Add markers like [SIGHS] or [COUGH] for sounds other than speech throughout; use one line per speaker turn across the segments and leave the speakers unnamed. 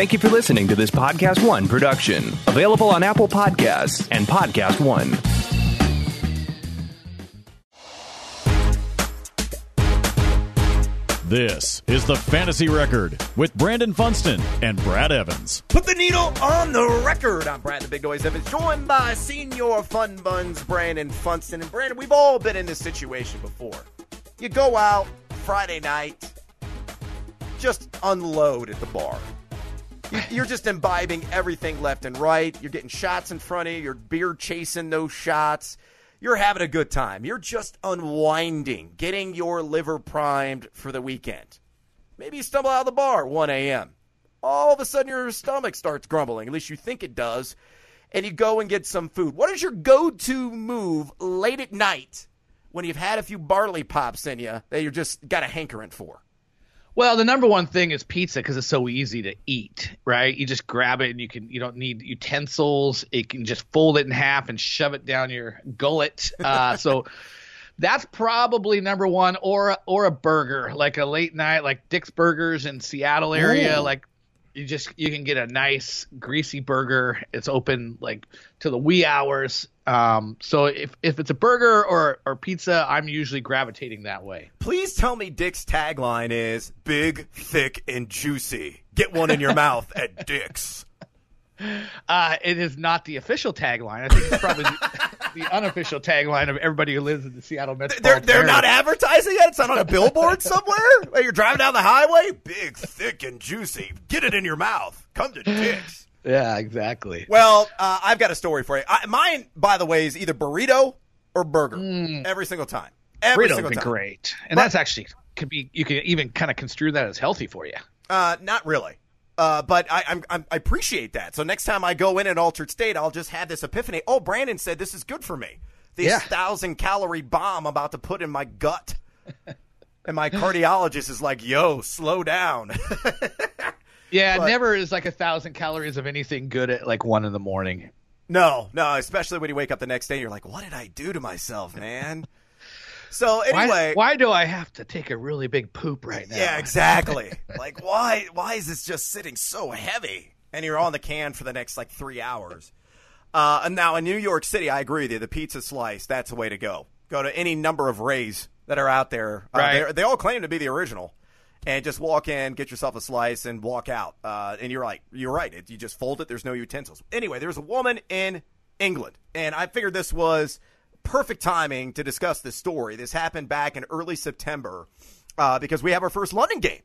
Thank you for listening to this Podcast One production, available on Apple Podcasts and Podcast One.
This is the Fantasy Record with Brandon Funston and Brad Evans.
Put the needle on the record. I'm Brad the Big Noise Evans, joined by Senior Fun Buns Brandon Funston. And Brandon, we've all been in this situation before. You go out Friday night, just unload at the bar. You- [LAUGHS] You're just imbibing everything left and right. You're getting shots in front of you. You're beer chasing those shots. You're having a good time. You're just unwinding, getting your liver primed for the weekend. Maybe you stumble out of the bar 1 a.m. All of a sudden, your stomach starts grumbling. At least you think it does. And you go and get some food. What is your go to move late at night when you've had a few barley pops in you that you're just got a hankering for?
Well, the number one thing is pizza because it's so easy to eat, right? You just grab it and you can you don't need utensils. You can just fold it in half and shove it down your gullet. Uh, so [LAUGHS] that's probably number one, or or a burger, like a late night, like Dick's Burgers in Seattle area,
Ooh.
like. You just you can get a nice greasy burger. It's open like to the wee hours. Um, so if if it's a burger or or pizza, I'm usually gravitating that way.
Please tell me Dick's tagline is big, thick, and juicy. Get one in your [LAUGHS] mouth at Dick's.
Uh, it is not the official tagline. I think it's probably the, [LAUGHS] the unofficial tagline of everybody who lives in the Seattle
They're,
metropolitan
they're not advertising it? It's not on a billboard somewhere? Like you're driving down the highway? Big, thick, and juicy. Get it in your mouth. Come to Dick's.
Yeah, exactly.
Well, uh, I've got a story for you. I, mine, by the way, is either burrito or burger every single time. Every
Burrito's
single time.
great, and
Right.
that's actually could be. You can even kind of construe that as healthy for you.
Uh, not really. Uh, but I, I'm, I'm, I appreciate that. So next time I go in an altered state, I'll just have this epiphany. Oh, Brandon said this is good for me. This
Yeah.
thousand calorie bomb I'm about to put in my gut. [LAUGHS] and my cardiologist is like, yo, slow down. [LAUGHS]
Yeah,
But-
never is like a thousand calories of anything good at like one in the morning.
no, no, especially when you wake up the next day, you're like, what did I do to myself, man? [LAUGHS] so anyway.
why do I have to take a really big poop right now?
Yeah, exactly. [LAUGHS] like why why is this just sitting so heavy? And you're on the can for the next like three hours. Uh, and now in New York City, I agree with you. The pizza slice, that's the way to go. Go to any number of Rays that are out there. Uh,
Right.
They all claim to be the original. And just walk in, get yourself a slice, and walk out. Uh, and you're like, you're right. It, you just fold it. There's no utensils. Anyway, there's a woman in England, and I figured this was perfect timing to discuss this story. This happened back in early September uh, because we have our first London game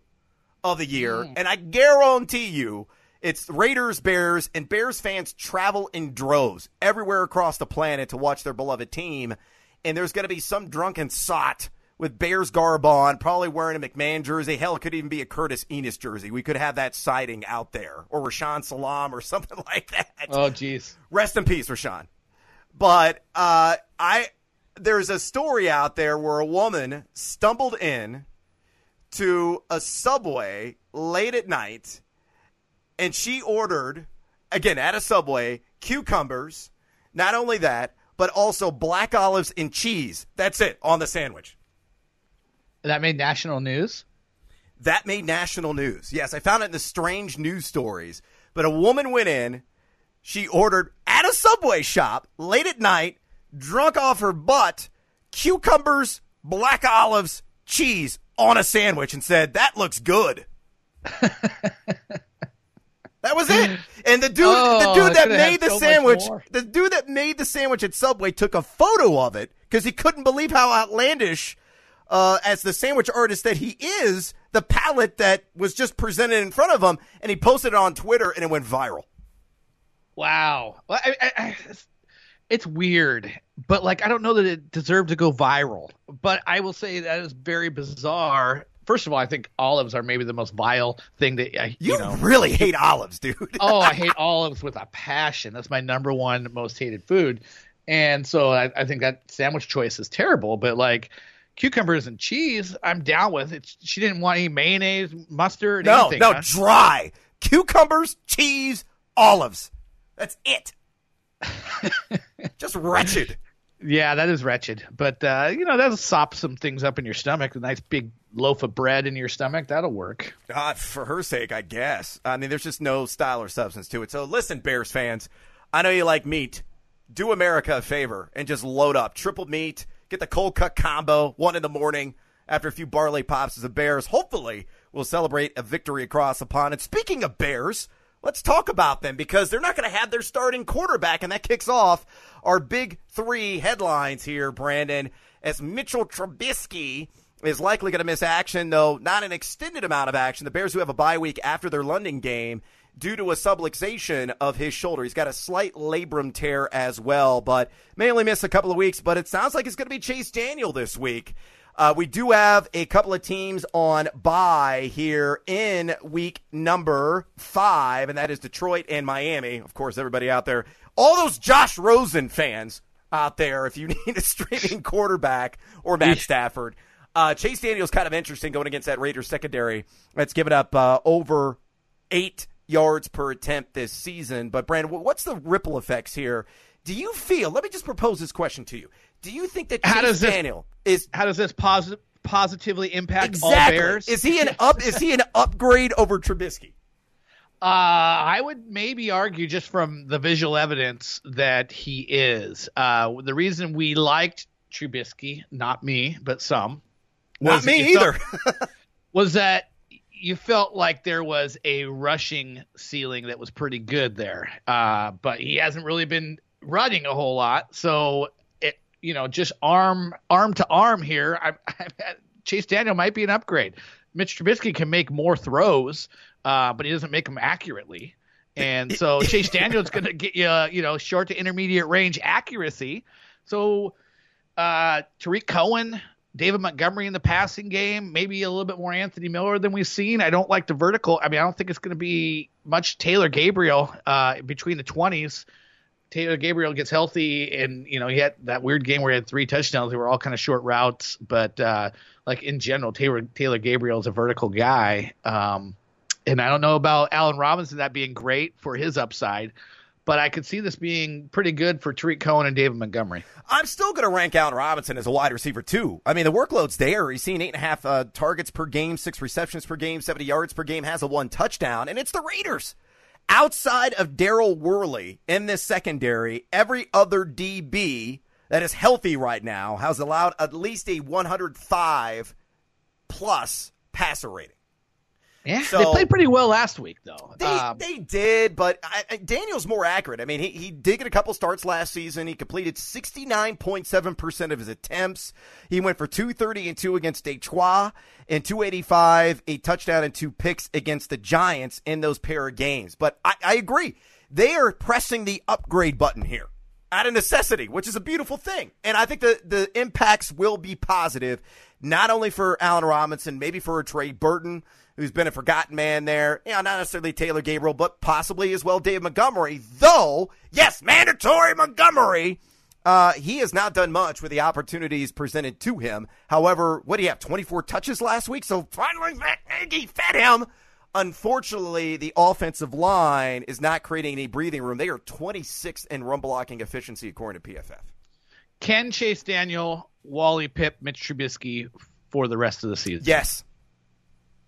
of the year, and I guarantee you. It's Raiders, Bears, and Bears fans travel in droves everywhere across the planet to watch their beloved team. And there's going to be some drunken sot with Bears garb on, probably wearing a McMahon jersey. Hell, it could even be a Curtis Enis jersey. We could have that sighting out there, or Rashaan Salaam, or [LAUGHS] something like that.
Oh, jeez.
Rest in peace, Rashaan. But uh, I there's a story out there where a woman stumbled in to a subway late at night, and she ordered again at a subway cucumbers. Not only that, but also black olives and cheese. That's it on the sandwich.
That made national news.
That made national news. Yes, I found it in the strange news stories. But a woman went in, she ordered at a subway shop late at night, drunk off her butt, cucumbers, black olives, cheese on a sandwich, and said, That looks good. [LAUGHS] That was it. And the dude,
Oh,
the dude that made the
so
sandwich, the dude that made the sandwich at Subway took a photo of it because he couldn't believe how outlandish, uh, as the sandwich artist that he is, the palette that was just presented in front of him, and he posted it on Twitter, and it went viral.
Wow. Well, I, I, I, it's- weird, but like I don't know that it deserved to go viral. But I will say that is very bizarre. First of all, I think olives are maybe the most vile thing that I,
You,
you know.
really hate olives, dude. [LAUGHS]
oh, I hate [LAUGHS] olives with a passion. That's my number one most hated food. And so I, I think that sandwich choice is terrible. But like cucumbers and cheese, I'm down with. it. she didn't want any mayonnaise, mustard,
no,
anything.
no,
huh?
dry cucumbers, cheese, olives. That's it. [LAUGHS] just wretched.
Yeah, that is wretched. But uh, you know, that'll sop some things up in your stomach. A nice big loaf of bread in your stomach, that'll work.
Uh, for her sake, I guess. I mean, there's just no style or substance to it. So listen, Bears fans, I know you like meat. Do America a favor and just load up triple meat. Get the cold cut combo, one in the morning after a few barley pops as the Bears hopefully will celebrate a victory across the pond. And speaking of Bears, let's talk about them because they're not going to have their starting quarterback, and that kicks off our big three headlines here, Brandon, as Mitchell Trubisky is likely going to miss action, though not an extended amount of action. The Bears, who have a bye week after their London game, due to a subluxation of his shoulder. He's got a slight labrum tear as well, but may only miss a couple of weeks. But it sounds like it's going to be Chase Daniel this week. Uh, we do have a couple of teams on bye here in week number five, and that is Detroit and Miami. Of course, everybody out there, all those Josh Rosen fans out there, if you [LAUGHS] need a streaming quarterback or Matt Stafford. Uh, Chase Daniel's kind of interesting going against that Raiders secondary that's given up uh, over eight yards per attempt this season. But Brandon, what's the ripple effects here? Do you feel? Let me just propose this question to you. Do you think that Chase how does Daniel
this,
is
how does this positive positively impact
exactly.
all Bears?
Is he an up? is he an upgrade over Trubisky?
Uh, I would maybe argue just from the visual evidence that he is. Uh, the reason we liked Trubisky, not me, but some,
not me either,
was that you felt like there was a rushing ceiling that was pretty good there. Uh, but he hasn't really been running a whole lot. So, it, you know, just arm arm to arm here, I, [LAUGHS] I, Chase Daniel might be an upgrade. Mitch Trubisky can make more throws, uh, but he doesn't make them accurately. And so [LAUGHS] Chase Daniel's going to get you, uh, you know, short to intermediate range accuracy. So uh, Tarik Cohen, David Montgomery in the passing game, maybe a little bit more Anthony Miller than we've seen. I don't like the vertical. I mean, I don't think it's going to be much Taylor Gabriel uh, between the 20s. Taylor Gabriel gets healthy, and you know he had that weird game where he had three touchdowns. They were all kind of short routes, but uh, like in general, Taylor Taylor Gabriel is a vertical guy. Um, and I don't know about Allen Robinson that being great for his upside but I could see this being pretty good for Tarik Cohen and David Montgomery.
I'm still going to rank Allen Robinson as a wide receiver too. I mean, the workload's there. He's seen eight and a half uh, targets per game, six receptions per game, 70 yards per game, has a one touchdown, and it's the Raiders. Outside of Daryl Worley in this secondary, every other DB that is healthy right now has allowed at least a 105 plus passer rating.
Yeah, so, they played pretty well last week, though.
They, um, they did, but I, Daniel's more accurate. I mean, he, he did get a couple starts last season. He completed 69.7% of his attempts. He went for 230 and 2 against Detroit and 285, a touchdown and two picks against the Giants in those pair of games. But I, I agree. They are pressing the upgrade button here out of necessity, which is a beautiful thing. And I think the, the impacts will be positive, not only for Allen Robinson, maybe for a Trey Burton – who's been a forgotten man there. You know, not necessarily Taylor Gabriel, but possibly as well Dave Montgomery. Though, yes, mandatory Montgomery. Uh, he has not done much with the opportunities presented to him. However, what do you have? 24 touches last week? So finally, Matt Nagy fed him. Unfortunately, the offensive line is not creating any breathing room. They are 26th in run blocking efficiency, according to PFF.
Can Chase Daniel, Wally Pipp, Mitch Trubisky for the rest of the season?
Yes.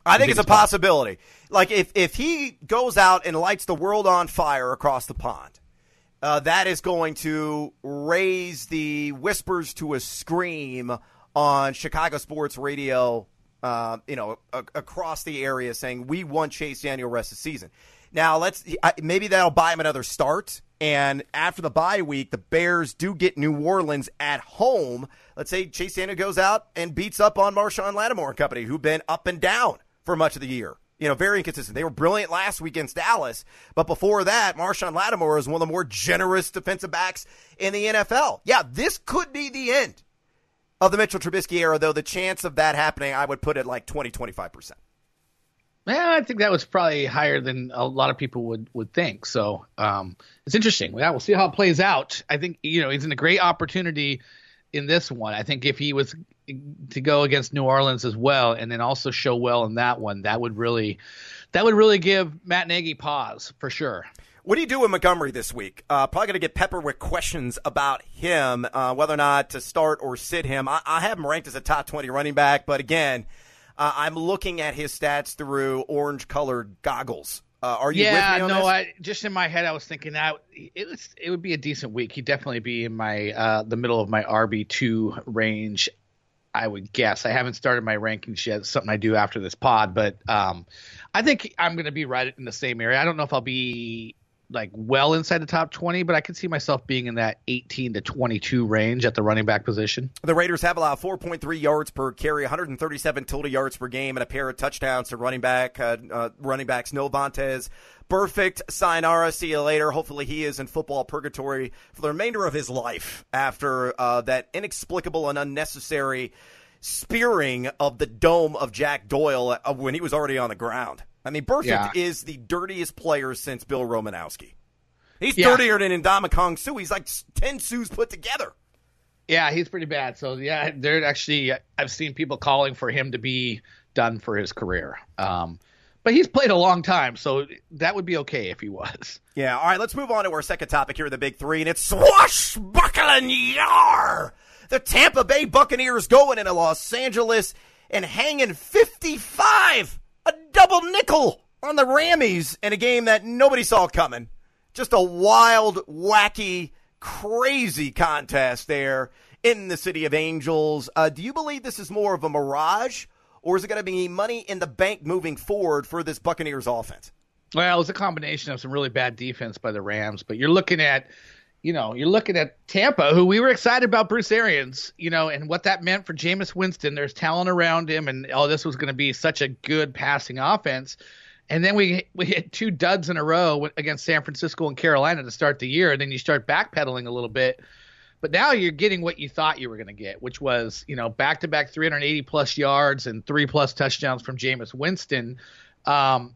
I think it's a possibility. Like if if he goes out and lights the world on fire across the pond, uh, that is going to raise the whispers to a scream on Chicago sports radio. Uh, you know, a, across the area, saying we want Chase Daniel rest of the season. Now let's maybe that'll buy him another start. And after the bye week, the Bears do get New Orleans at home. Let's say Chase Daniel goes out and beats up on Marshon Lattimore and company, who've been up and down for much of the year. You know, very inconsistent. They were brilliant last week against Dallas, but before that, Marshon Lattimore is one of the more generous defensive backs in the NFL. Yeah, this could be the end of the Mitchell Trubisky era, though the chance of that happening, I would put it like 20, 25%.
Yeah, I think that was probably higher than a lot of people would, would think. So um, it's interesting. Yeah, we'll see how it plays out. I think, you know, he's in a great opportunity in this one. I think if he was to go against New Orleans as well, and then also show well in that one, that would really, that would really give Matt Nagy pause for sure.
What do you do with Montgomery this week? Uh, probably going to get peppered with questions about him, uh, whether or not to start or sit him. I, I, have him ranked as a top 20 running back, but again, uh, I'm looking at his stats through orange colored goggles. Uh, are you
yeah,
no,
this? I just in my head I was thinking that it was it would be a decent week. He'd definitely be in my uh, the middle of my RB two range. I would guess. I haven't started my rankings yet. It's something I do after this pod, but um, I think I'm going to be right in the same area. I don't know if I'll be like well inside the top 20, but I could see myself being in that 18 to 22 range at the running back position.
The Raiders have allowed 4.3 yards per carry, 137 total yards per game, and a pair of touchdowns to running back uh, uh, running backs No Vontaze. Perfect Sayonara. See you later. Hopefully, he is in football purgatory for the remainder of his life after uh, that inexplicable and unnecessary spearing of the dome of Jack Doyle uh, when he was already on the ground. I mean, Burfict yeah. is the dirtiest player since Bill Romanowski. He's yeah. dirtier than Ndamukong Suh. He's like 10 Suhs put together.
Yeah, he's pretty bad. So, yeah, they're actually, I've seen people calling for him to be done for his career. Um, but he's played a long time, so that would be okay if he was. [LAUGHS]
Yeah. All right, let's move on to our second topic here, the big three, and it's swashbuckling yar. The Tampa Bay Buccaneers going into Los Angeles and hanging 55 a double nickel on the Rammies in a game that nobody saw coming. Just a wild, wacky, crazy contest there in the City of Angels. Uh, do you believe this is more of a mirage, or is it going to be money in the bank moving forward for this Buccaneers offense?
Well, it was a combination of some really bad defense by the Rams, but you're looking at you know, you're looking at Tampa, who we were excited about Bruce Arians, you know, and what that meant for Jameis Winston. There's talent around him, and oh, this was going to be such a good passing offense. And then we we hit two duds in a row against San Francisco and Carolina to start the year, and then you start backpedaling a little bit. But now you're getting what you thought you were going to get, which was you know back to back 380 plus yards and three plus touchdowns from Jameis Winston. Um,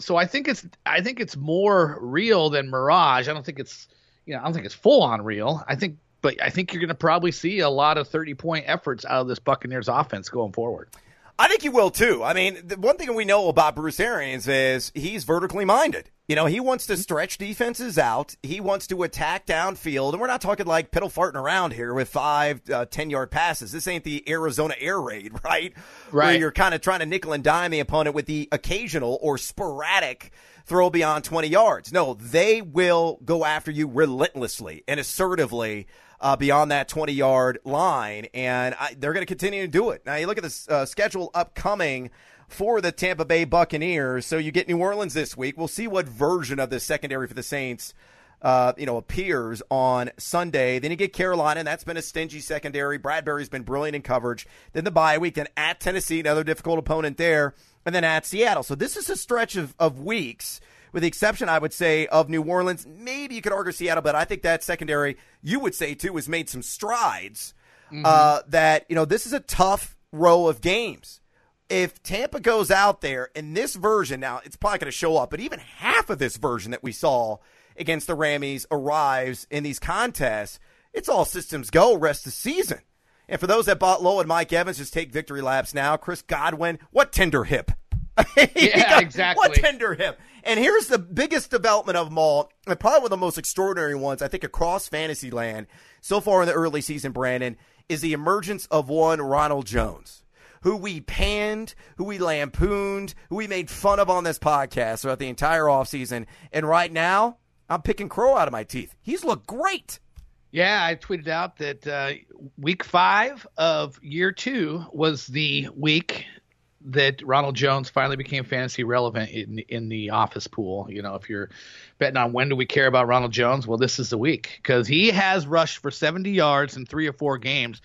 so I think it's I think it's more real than mirage. I don't think it's you know, I don't think it's full on real. I think, but I think you're going to probably see a lot of 30 point efforts out of this Buccaneers offense going forward.
I think you will too. I mean, the one thing we know about Bruce Arians is he's vertically minded. You know, he wants to stretch defenses out. He wants to attack downfield. And we're not talking like piddle farting around here with five, uh, 10 yard passes. This ain't the Arizona air raid, right? [LAUGHS]
Right. Where
you're kind of trying to nickel and dime the opponent with the occasional or sporadic throw beyond 20 yards. No, they will go after you relentlessly and assertively uh, beyond that 20 yard line, and I, they're going to continue to do it. Now, you look at the uh, schedule upcoming for the Tampa Bay Buccaneers. So you get New Orleans this week. We'll see what version of the secondary for the Saints. Uh, you know, appears on Sunday. Then you get Carolina, and that's been a stingy secondary. Bradberry's been brilliant in coverage. Then the bye week, then at Tennessee, another difficult opponent there and then at Seattle. So this is a stretch of, of weeks, with the exception, I would say, of New Orleans. Maybe you could argue Seattle, but I think that secondary, you would say too, has made some strides. Mm-hmm. Uh, that, you know, this is a tough row of games. If Tampa goes out there in this version, now it's probably going to show up, but even half of this version that we saw against the Rammies arrives in these contests, it's all systems go rest of the season. And for those that bought low and Mike Evans, just take victory laps now. Chris Godwin, what tender hip. [LAUGHS]
yeah, got, exactly.
What tender hip. And here's the biggest development of them all, and probably one of the most extraordinary ones, I think, across fantasy land so far in the early season, Brandon, is the emergence of one Ronald Jones, who we panned, who we lampooned, who we made fun of on this podcast throughout the entire offseason. And right now, I'm picking crow out of my teeth. He's looked great.
Yeah, I tweeted out that uh, week five of year two was the week that Ronald Jones finally became fantasy relevant in in the office pool. You know, if you're betting on when do we care about Ronald Jones, well, this is the week because he has rushed for 70 yards in three or four games.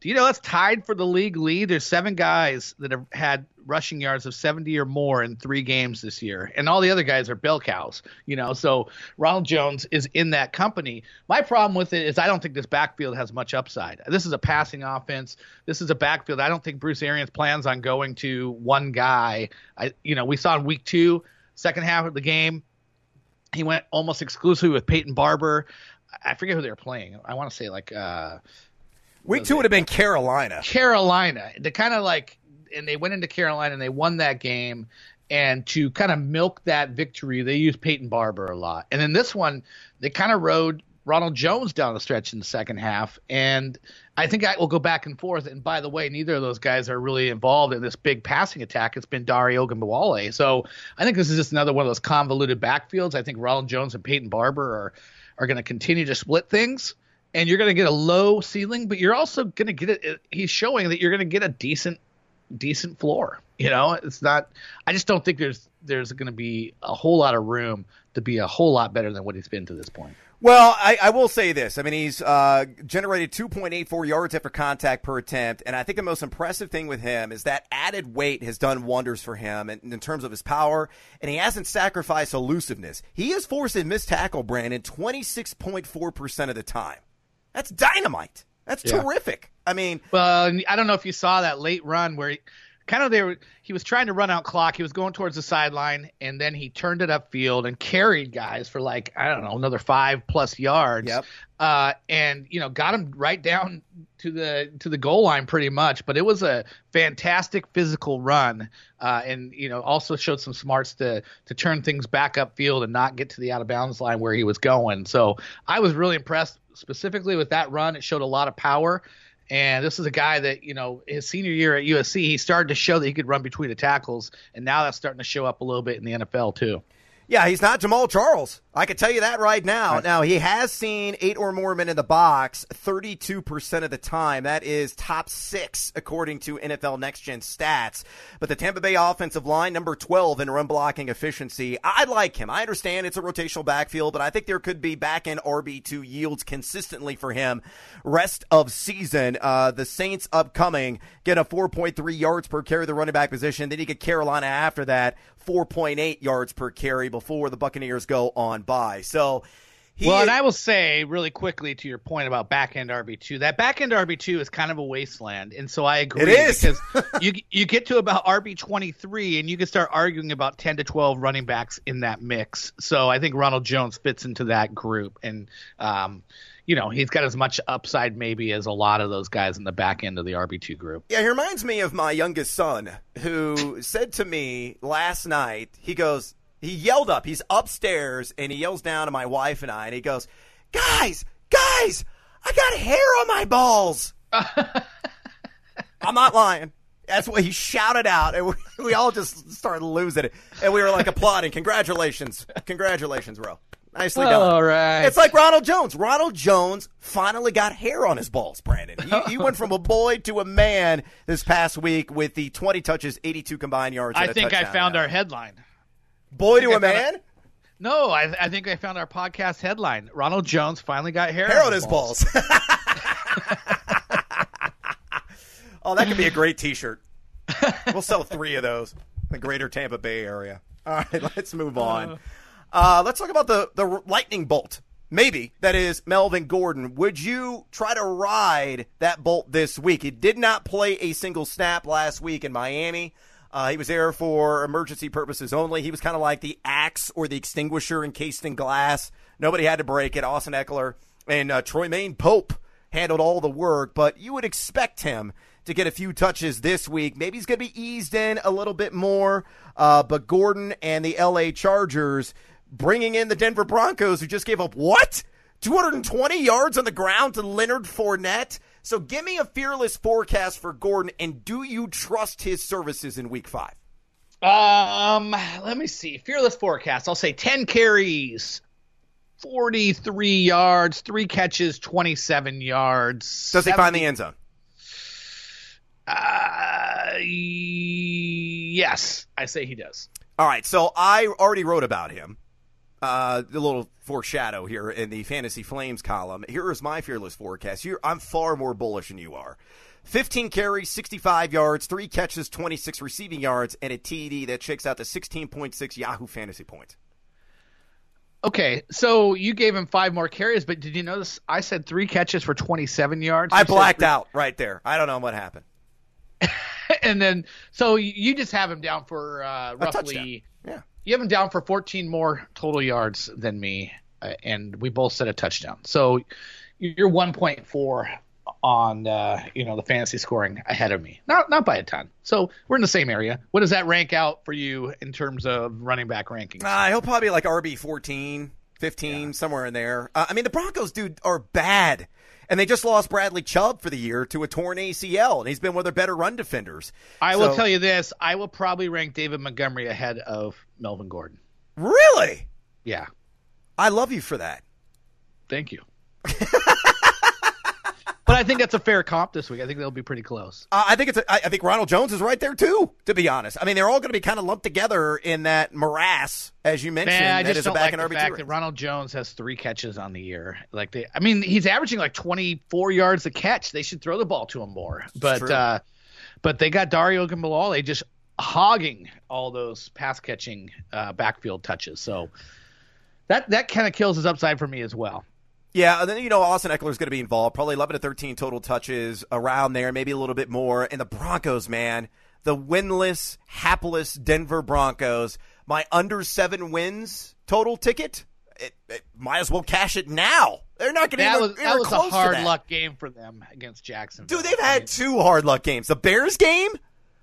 Do you know that's tied for the league lead? There's seven guys that have had rushing yards of 70 or more in three games this year, and all the other guys are bell cows. You know, so Ronald Jones is in that company. My problem with it is I don't think this backfield has much upside. This is a passing offense. This is a backfield. I don't think Bruce Arians plans on going to one guy. I, you know, we saw in week two, second half of the game, he went almost exclusively with Peyton Barber. I forget who they were playing. I want to say like. uh
Week two would have been Carolina.
Carolina. They kind of like, and they went into Carolina and they won that game. And to kind of milk that victory, they used Peyton Barber a lot. And in this one, they kind of rode Ronald Jones down the stretch in the second half. And I think I will go back and forth. And by the way, neither of those guys are really involved in this big passing attack. It's been Dario Ogunbowale. So I think this is just another one of those convoluted backfields. I think Ronald Jones and Peyton Barber are are going to continue to split things. And you're going to get a low ceiling, but you're also going to get it. He's showing that you're going to get a decent decent floor. You know, it's not. I just don't think there's there's going to be a whole lot of room to be a whole lot better than what he's been to this point.
Well, I, I will say this. I mean, he's uh, generated 2.84 yards after contact per attempt, and I think the most impressive thing with him is that added weight has done wonders for him in, in terms of his power, and he hasn't sacrificed elusiveness. He has forced a missed tackle, Brandon, 26.4 percent of the time. That's dynamite. That's yeah. terrific. I mean,
well, I don't know if you saw that late run where he, kind of there he was trying to run out clock. He was going towards the sideline, and then he turned it upfield and carried guys for like I don't know another five plus yards.
Yep.
Uh, and you know got him right down to the to the goal line pretty much. But it was a fantastic physical run, uh, and you know also showed some smarts to to turn things back upfield and not get to the out of bounds line where he was going. So I was really impressed specifically with that run. It showed a lot of power. And this is a guy that, you know, his senior year at USC, he started to show that he could run between the tackles. And now that's starting to show up a little bit in the NFL, too.
Yeah, he's not Jamaal Charles. I can tell you that right now. Right. Now, he has seen eight or more men in the box 32% of the time. That is top six, according to NFL Next Gen stats. But the Tampa Bay offensive line, number 12 in run blocking efficiency, I like him. I understand it's a rotational backfield, but I think there could be back end RB2 yields consistently for him rest of season. Uh, the Saints upcoming get a 4.3 yards per carry the running back position. Then you get Carolina after that, 4.8 yards per carry before the Buccaneers go on by. So,
he, well, and I will say really quickly to your point about back end RB two, that back end RB two is kind of a wasteland, and so I agree.
It is
because [LAUGHS] you you get to about RB twenty three, and you can start arguing about ten to twelve running backs in that mix. So I think Ronald Jones fits into that group, and um, you know, he's got as much upside maybe as a lot of those guys in the back end of the RB2 group.
Yeah, he reminds me of my youngest son who said to me last night, he goes, he yelled up, he's upstairs and he yells down to my wife and I and he goes, "Guys, guys, I got hair on my balls." [LAUGHS] I'm not lying. That's what he shouted out, and we, we all just started losing it, and we were like applauding. Congratulations, congratulations, bro. Nicely done.
All right.
It's like Ronald Jones. Ronald Jones finally got hair on his balls, Brandon. He, he went from a boy to a man this past week with the 20 touches, 82 combined yards.
I think
I
found our headline.
Boy to a man?
A, no, I, I, think I found our podcast headline. Ronald Jones finally got hair,
hair
on,
on his
balls.
balls. [LAUGHS] oh, that could be a great t shirt. We'll sell three of those in the greater Tampa Bay area. All right, [LAUGHS] let's move on. Uh, Uh, let's talk about the, the lightning bolt. Maybe that is Melvin Gordon. Would you try to ride that bolt this week? He did not play a single snap last week in Miami. Uh, he was there for emergency purposes only. He was kind of like the axe or the extinguisher encased in glass. Nobody had to break it. Austin Ekeler and uh, Troymaine Pope handled all the work, but you would expect him to get a few touches this week. Maybe he's going to be eased in a little bit more. Uh, but Gordon and the LA Chargers bringing in the Denver Broncos, who just gave up what? 220 yards on the ground to Leonard Fournette. So give me a fearless forecast for Gordon, and do you trust his services in week five?
Um, let me see. Fearless forecast. I'll say 10 carries, 43 yards, three catches, 27 yards.
Does 70... he find the end zone?
Uh, yes, I say he does.
All right, so I already wrote about him uh, a little foreshadow here in the Fantasy Flames column. Here is my fearless forecast. You're, I'm far more bullish than you are. 15 carries, 65 yards, three catches, 26 receiving yards, and a TD that checks out to 16.6 Yahoo fantasy points.
Okay, so you gave him five more carries, but did you notice I said three catches for 27 yards?
I blacked out right there. I don't know what happened. [LAUGHS]
and then, so you just have him down for uh, roughly you have him down for 14 more total yards than me, uh, and we both set a touchdown. So you're 1.4 on uh, you know the fantasy scoring ahead of me. Not not by a ton. So we're in the same area. What does that rank out for you in terms of running back rankings?
Uh, he'll probably like RB 14, 15, yeah. somewhere in there. Uh, I mean, the Broncos, dude, are bad. And they just lost Bradley Chubb for the year to a torn ACL, and he's been one of their better run defenders.
I so, will tell you this: I will probably rank David Montgomery ahead of Melvin Gordon.
Really?
Yeah.
I love you for that.
Thank you. [LAUGHS] but I think that's a fair comp this week. I think they'll be pretty close.
Uh, I think it's. A, I, I think Ronald Jones is right there too. To be honest, I mean they're all going to be kind of lumped together in that morass, as you mentioned.
Man, I just
don't
like the fact that Ronald Jones has three catches on the year. Like they, I mean, he's averaging like 24 yards a catch. They should throw the ball to him more. But uh, but they got Dario Dare Ogunbowale just hogging all those pass catching uh, backfield touches. So that that kind of kills his upside for me as well.
Yeah, and then you know Austin Ekeler is going to be involved. Probably 11 to 13 total touches around there, maybe a little bit more. And the Broncos, man, the winless, hapless Denver Broncos. My under seven wins total ticket. It, it might as well cash it now. They're not going to.
That
was,
that was a hard luck game for them against Jacksonville.
Dude, they've had two hard luck games. The Bears game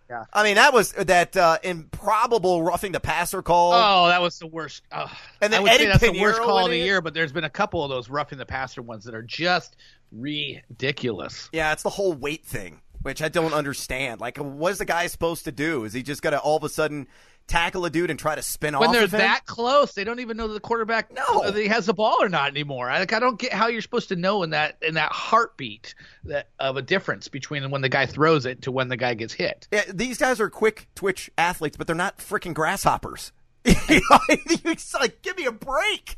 yeah.
I mean, that was that uh, improbable roughing the passer call.
Oh, that was the worst. Oh,
and then
I would
Eddie
say that's
Piñeiro
the worst call of the year, but there's been a couple of those roughing the passer ones that are just ridiculous.
Yeah, it's the whole weight thing, which I don't understand. Like, what is the guy supposed to do? Is he just going to all of a sudden tackle a dude and try to spin
when
off.
When
they're
that close, they don't even know the quarterback
no.
he has the ball or not anymore. Like I don't get how you're supposed to know in that in that heartbeat that of a difference between when the guy throws it to when the guy gets hit.
Yeah, these guys are quick twitch athletes, but they're not freaking grasshoppers. [LAUGHS] it's [LAUGHS] like, give me a break.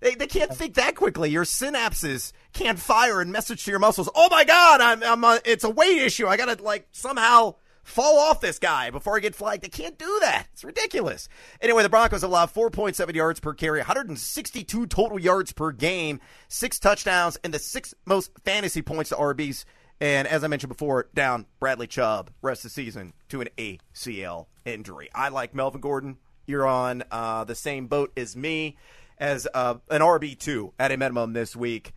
They, they can't think that quickly. Your synapses can't fire and message to your muscles. Oh my God, I'm, I'm a, it's a weight issue. I gotta like somehow fall off this guy before I get flagged. They can't do that. It's ridiculous. Anyway, the Broncos allowed 4.7 yards per carry, 162 total yards per game, six touchdowns, and the sixth most fantasy points to RBs. And as I mentioned before, down Bradley Chubb rest of the season to an ACL injury. I like Melvin Gordon. You're on uh, the same boat as me as uh, an RB2 at a minimum this week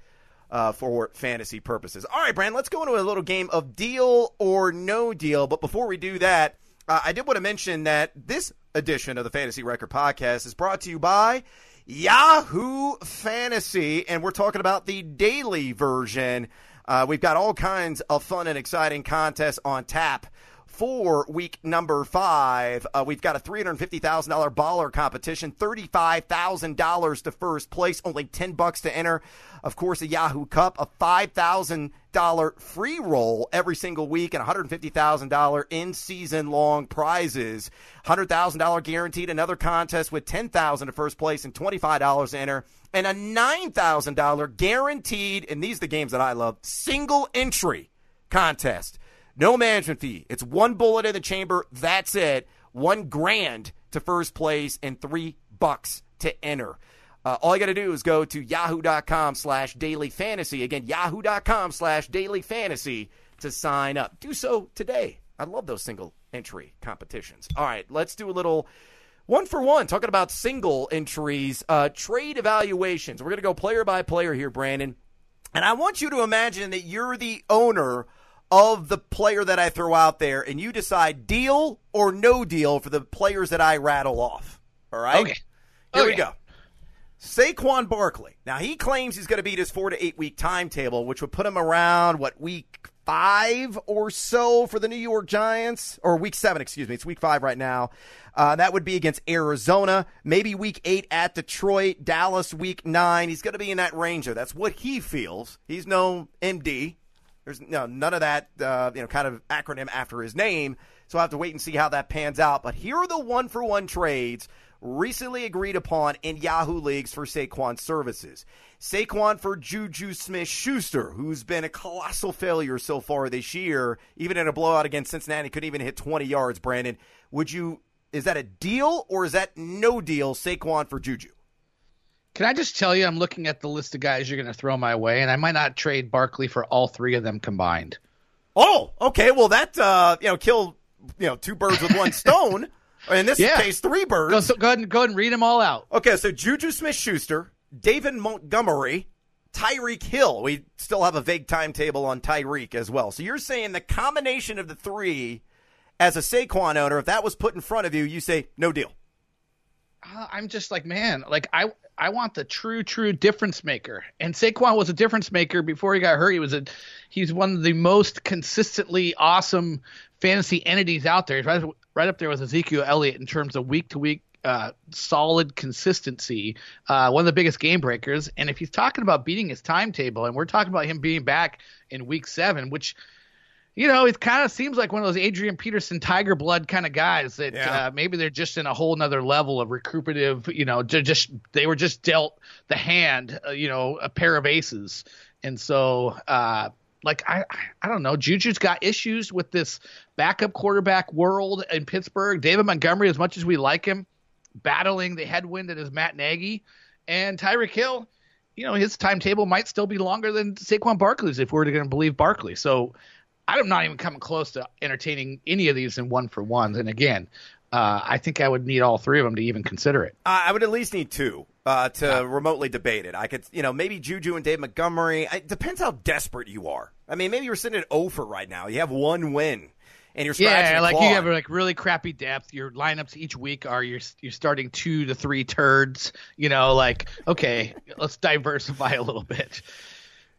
uh, for fantasy purposes. All right, Brand, let's go into a little game of deal or no deal. But before we do that, uh, I did want to mention that this edition of the Fantasy Record Podcast is brought to you by Yahoo Fantasy, and we're talking about the daily version. Uh, we've got all kinds of fun and exciting contests on tap for week number five. Uh, we've got a $350,000 baller competition, $35,000 to first place, only 10 bucks to enter. Of course, a Yahoo Cup, a $5,000 free roll every single week, and $150,000 in season long prizes. $100,000 guaranteed, another contest with 10,000 to first place and $25 to enter and a $9,000 guaranteed, and these are the games that I love, single entry contest. No management fee. It's one bullet in the chamber. That's it. One grand to first place and three bucks to enter. Uh, all you got to do is go to yahoo.com slash daily fantasy. Again, yahoo.com slash daily fantasy to sign up. Do so today. I love those single entry competitions. All right, let's do a little one for one, talking about single entries, uh, trade evaluations. We're going to go player by player here, Brandon. And I want you to imagine that you're the owner of the player that I throw out there, and you decide deal or no deal for the players that I rattle off. All right?
Okay.
Here
okay.
we go. Saquon Barkley. Now, he claims he's going to beat his four to eight week timetable, which would put him around, what, week five or so for the New York Giants? Or week seven, excuse me. It's week five right now. Uh, that would be against Arizona. Maybe week eight at Detroit, Dallas week nine. He's going to be in that range there. That's what he feels. He's no MD. There's no, none of that, uh, you know, kind of acronym after his name. So I have to wait and see how that pans out. But here are the one for one trades recently agreed upon in Yahoo leagues for Saquon services. Saquon for Juju Smith Schuster, who's been a colossal failure so far this year, even in a blowout against Cincinnati, couldn't even hit 20 yards, Brandon. Would you, is that a deal or is that no deal, Saquon for Juju?
Can I just tell you, I'm looking at the list of guys you're going to throw my way, and I might not trade Barkley for all three of them combined.
Oh, okay. Well, that uh, you know, kill you know two birds with one [LAUGHS] stone. In this
Yeah.
case, three birds.
Go, so go ahead and go ahead and read them all out.
Okay, so Juju Smith Schuster, David Montgomery, Tyreek Hill. We still have a vague timetable on Tyreek as well. So you're saying the combination of the three, as a Saquon owner, if that was put in front of you, you say no deal.
Uh, I'm just like, man, like I I want the true, true difference maker. And Saquon was a difference maker before he got hurt. He was a he's one of the most consistently awesome fantasy entities out there. He's right, right up there with Ezekiel Elliott in terms of week to week uh, solid consistency, uh, one of the biggest game breakers. And if he's talking about beating his timetable, and we're talking about him being back in week seven, which you know, it kind of seems like one of those Adrian Peterson Tiger Blood kind of guys that yeah. uh, maybe they're just in a whole nother level of recuperative. You know, just they were just dealt the hand, uh, you know, a pair of aces, and so uh, like I I don't know, Juju's got issues with this backup quarterback world in Pittsburgh. David Montgomery, as much as we like him, battling the headwind that is Matt Nagy, and Tyreek Hill. You know, his timetable might still be longer than Saquon Barkley's if we're going to believe Barkley. So I'm not even coming close to entertaining any of these in one for ones. And again, uh, I think I would need all three of them to even consider it.
I would at least need two uh, to yeah. remotely debate it. I could, you know, maybe Juju and Dave Montgomery. It depends how desperate you are. I mean, maybe you're sitting at 0 for right now. You have one win. And you're yeah,
like you have like really crappy depth. Your lineups each week are you're you're starting two to three turds. You know, like okay, let's diversify a little bit.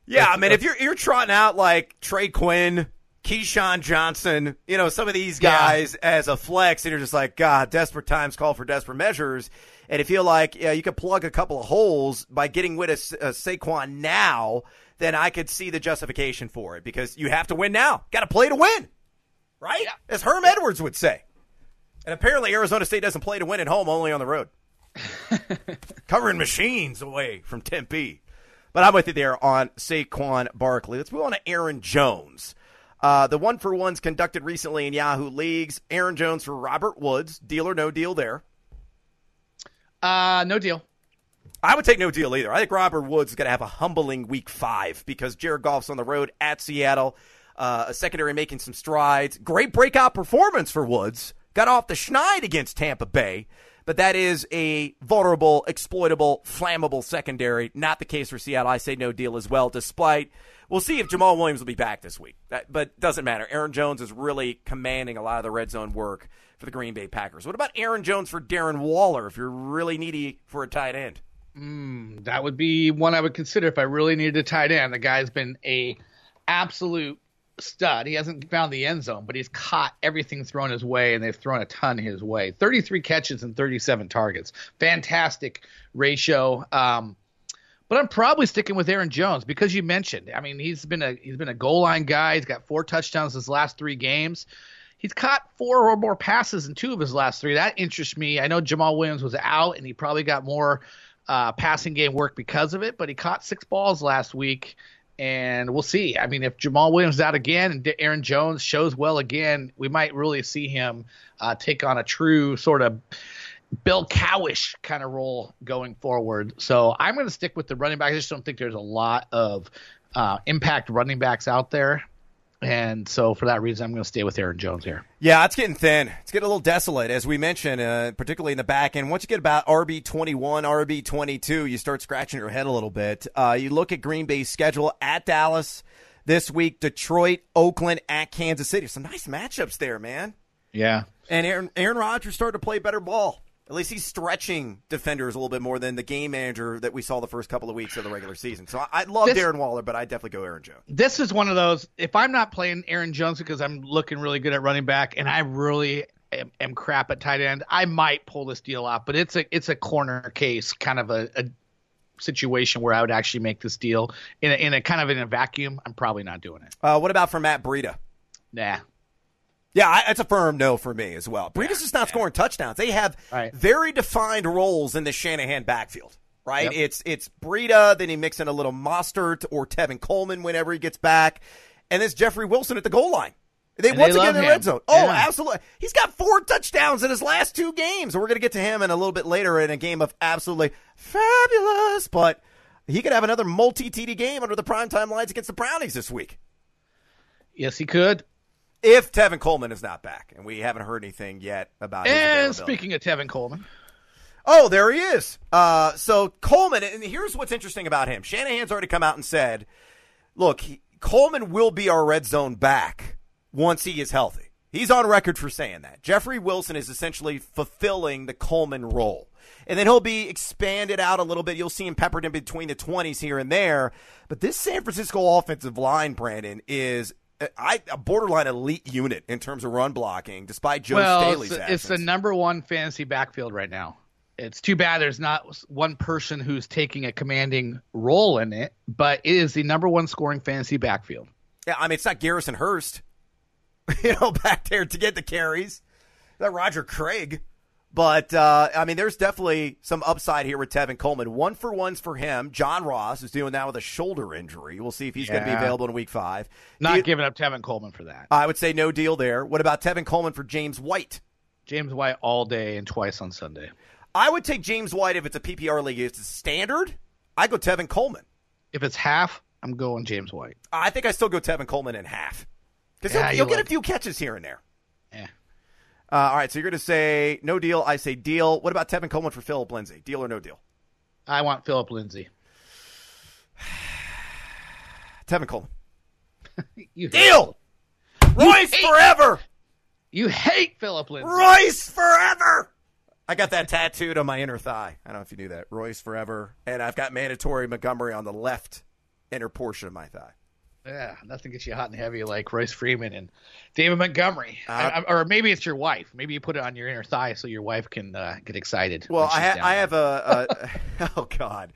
Yeah, I mean, if you're you're trotting out like Trey Quinn, KeeSean Johnson, you know, some of these guys yeah. as a flex, and you're just like, God, desperate times call for desperate measures. And if you feel like yeah, you could plug a couple of holes by getting rid of uh, Saquon now, then I could see the justification for it because you have to win now. Got to play to win, right? Yeah. As Herm Edwards would say. And apparently, Arizona State doesn't play to win at home, only on the road. [LAUGHS] Covering machines away from Tempe. But I'm with you there on Saquon Barkley. Let's move on to Aaron Jones. Uh, the one for ones conducted recently in Yahoo leagues. Aaron Jones for Robert Woods. Deal or no deal there?
Uh, no deal.
I would take no deal either. I think Robert Woods is going to have a humbling week five because Jared Goff's on the road at Seattle. Uh, a secondary making some strides. Great breakout performance for Woods. Got off the schneid against Tampa Bay but that is a vulnerable, exploitable, flammable secondary. Not the case for Seattle. I say no deal as well, despite. We'll see if Jamaal Williams will be back this week. That, but doesn't matter. Aaron Jones is really commanding a lot of the red zone work for the Green Bay Packers. What about Aaron Jones for Darren Waller if you're really needy for a tight end?
Mm, that would be one I would consider if I really needed a tight end. The guy's been a absolute stud. He hasn't found the end zone, but he's caught everything thrown his way, and they've thrown a ton his way. 33 catches and 37 targets. Fantastic ratio. Um, but I'm probably sticking with Aaron Jones because you mentioned. I mean, he's been a he's been a goal line guy. He's got four touchdowns his last three games. He's caught four or more passes in two of his last three. That interests me. I know Jamaal Williams was out, and he probably got more uh, passing game work because of it. But he caught six balls last week and we'll see. I mean, if Jamaal Williams is out again and Aaron Jones shows well again, we might really see him uh, take on a true sort of bell cowish kind of role going forward. So I'm going to stick with the running back. I just don't think there's a lot of uh, impact running backs out there. And so for that reason, I'm going to stay with Aaron Jones here.
Yeah, it's getting thin. It's getting a little desolate, as we mentioned, uh, particularly in the back end. Once you get about RB 21, RB 22, you start scratching your head a little bit. Uh, you look at Green Bay's schedule at Dallas this week, Detroit, Oakland, at Kansas City. Some nice matchups there, man.
Yeah.
And Aaron, Aaron Rodgers started to play better ball. At least he's stretching defenders a little bit more than the game manager that we saw the first couple of weeks of the regular season. So I, love this, Darren Waller, but I definitely go Aaron Jones.
This is one of those. If I'm not playing Aaron Jones because I'm looking really good at running back, and I really am, am crap at tight end, I might pull this deal off. But it's a it's a corner case, kind of a, a situation where I would actually make this deal in a, in a kind of in a vacuum. I'm probably not doing it.
Uh, what about for Matt Breida?
Nah,
yeah, it's a firm no for me as well. Breida's just not scoring touchdowns. They have right. very defined roles in the Shanahan backfield, right? Yep. It's it's Breida, then he mix in a little Mostert or Tevin Coleman whenever he gets back, and it's Jeffrey Wilson at the goal line. They and once they again in the red zone. Oh, yeah. absolutely. He's got four touchdowns in his last two games. And we're going to get to him in a little bit later in a game of absolutely fabulous. But he could have another multi TD game under the primetime lines against the Brownies this week.
Yes, he could
if Tevin Coleman is not back, and we haven't heard anything yet about. Him.
And speaking of Tevin Coleman,
Oh, there he is. Uh, so Coleman, and here's what's interesting about him. Shanahan's already come out and said, look, he, Coleman will be our red zone back once he is healthy. He's on record for saying that. Jeffrey Wilson is essentially fulfilling the Coleman role. And then he'll be expanded out a little bit. You'll see him peppered in between the 20s here and there. But this San Francisco offensive line, Brandon, is I, a borderline elite unit in terms of run blocking, despite Joe
well,
Staley's
it's, it's the number one fantasy backfield right now. It's too bad there's not one person who's taking a commanding role in it, but it is the number one scoring fantasy backfield.
Yeah, I mean it's not Garrison Hearst, [LAUGHS] you know, back there to get the carries. That Roger Craig. But uh, I mean, there's definitely some upside here with Tevin Coleman. One for ones for him. John Ross is doing that with a shoulder injury. We'll see if he's going to be available in Week Five.
Not
Do-
giving up Tevin Coleman for that.
I would say no deal there. What about Tevin Coleman for James White?
James White all day and twice on Sunday.
I would take James White if it's a PPR league. If it's a standard, I go Tevin Coleman.
If it's half, I'm going James White.
I think I still go Tevin Coleman in half because
Yeah,
he'll,
you
he'll get a few catches here and there. Uh, all right, so you're going to say no deal. I say deal. What about Tevin Coleman for Philip Lindsay? Deal or no deal?
I want Philip Lindsay. [SIGHS]
Tevin Coleman. [LAUGHS]
You
Deal. Royce
hate-
forever.
You hate Philip Lindsay.
Royce forever. I got that tattooed on my inner thigh. I don't know if you knew that. Royce forever, and I've got mandatory Montgomery on the left inner portion of my thigh.
Yeah, nothing gets you hot and heavy like Royce Freeman and David Montgomery.
Uh,
I- I- or maybe it's your wife. Maybe you put it on your inner thigh so your wife can uh, get excited.
Well, I, ha- I have a, a [LAUGHS] [LAUGHS] oh god,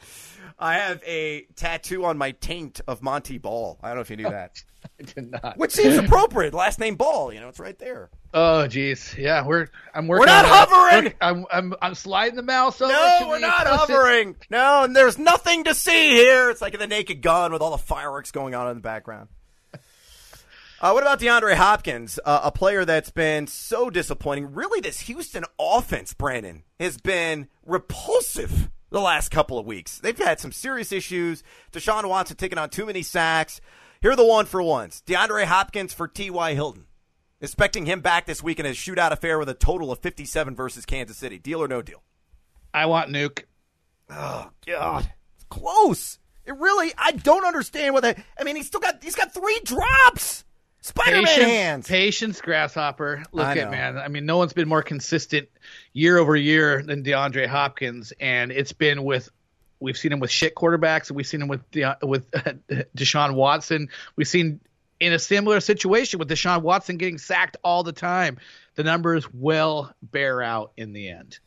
I have a tattoo on my taint of Montee Ball. I don't know if you knew that, [LAUGHS]
I did not.
which seems appropriate. Last name Ball, you know, it's right there.
Oh, jeez. Yeah, we're I'm working.
We're not hovering!
I'm, I'm I'm sliding the mouse over.
No, we're not hovering. No, and there's nothing to see here. It's like the Naked Gun with all the fireworks going on in the background. [LAUGHS] Uh, what about DeAndre Hopkins, uh, a player that's been so disappointing? Really, this Houston offense, Brandon, has been repulsive the last couple of weeks. They've had some serious issues. Deshaun Watson taking on too many sacks. Here are the one for ones. DeAndre Hopkins for T.Y. Hilton. Expecting him back this week in a shootout affair with a total of 57 versus Kansas City. Deal or no deal?
I want Nuke.
Oh God, it's close. It really. I don't understand what they. I mean, he's still got. He's got three drops. Spider-Man
Patience,
hands.
patience, grasshopper. Look at man. I mean, no one's been more consistent year over year than DeAndre Hopkins, and it's been with. We've seen him with shit quarterbacks, and we've seen him with De- with [LAUGHS] Deshaun Watson. We've seen in a similar situation with Deshaun Watson getting sacked all the time. The numbers will bear out in the end.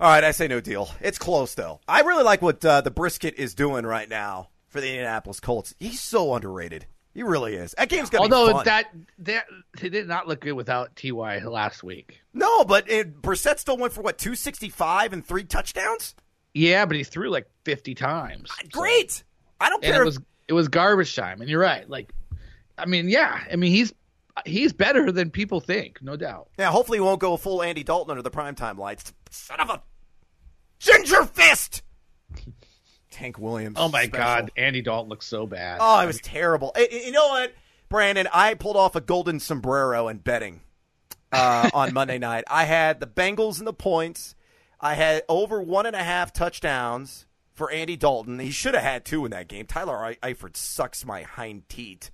All right, I say no deal. It's close though. I really like what uh, the brisket is doing right now for the Indianapolis Colts. He's so underrated. He really is. That game's gonna be
Although
fun.
that that he did not look good without Ty last week.
no, but it, Brissett still went for what two sixty five and three touchdowns.
Yeah, but he threw like fifty times. So-
Great. I don't care.
it was it was garbage time. And you're right. Like, I mean, yeah. I mean, he's he's better than people think, no doubt.
Yeah, hopefully he won't go full Andy Dalton under the primetime lights. Son of a ginger fist. [LAUGHS] Tank Williams.
Oh my
special.
God, Andy Dalton looks so bad.
Oh, it was terrible. Eh, eh, You know what, Brandon? I pulled off a golden sombrero in betting uh, on Monday [LAUGHS] night. I had the Bengals and the points. I had over one and a half touchdowns for Andy Dalton. He should have had two in that game. Tyler I- Eifert sucks my hind teat.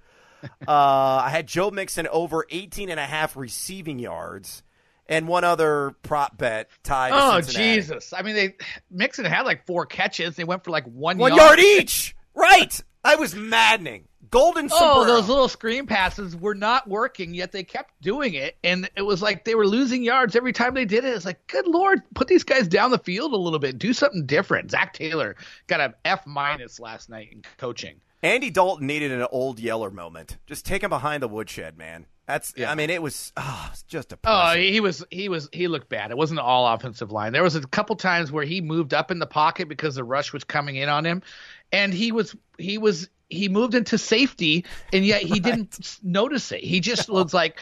Uh, I had Joe Mixon over 18 and a half receiving yards. And one other prop bet tied.
Oh Jesus! I mean, they Mixon had like four catches. They went for like one,
One yard each. Right. I was maddening. Golden sombrero.
Oh, those little screen passes were not working, yet they kept doing it, and it was like they were losing yards every time they did it. It's like, good lord, put these guys down the field a little bit, do something different. Zac Taylor got an F minus last night in coaching.
Andy Dalton needed an old Yeller moment. Just take him behind the woodshed, man. That's. I mean, it was. Ah, oh, just
a.
Oh,
he was he was he looked bad. It wasn't all offensive line. There was a couple times where he moved up in the pocket because the rush was coming in on him, and he was he was he moved into safety, and yet he [LAUGHS] didn't notice it. He just [LAUGHS] was like,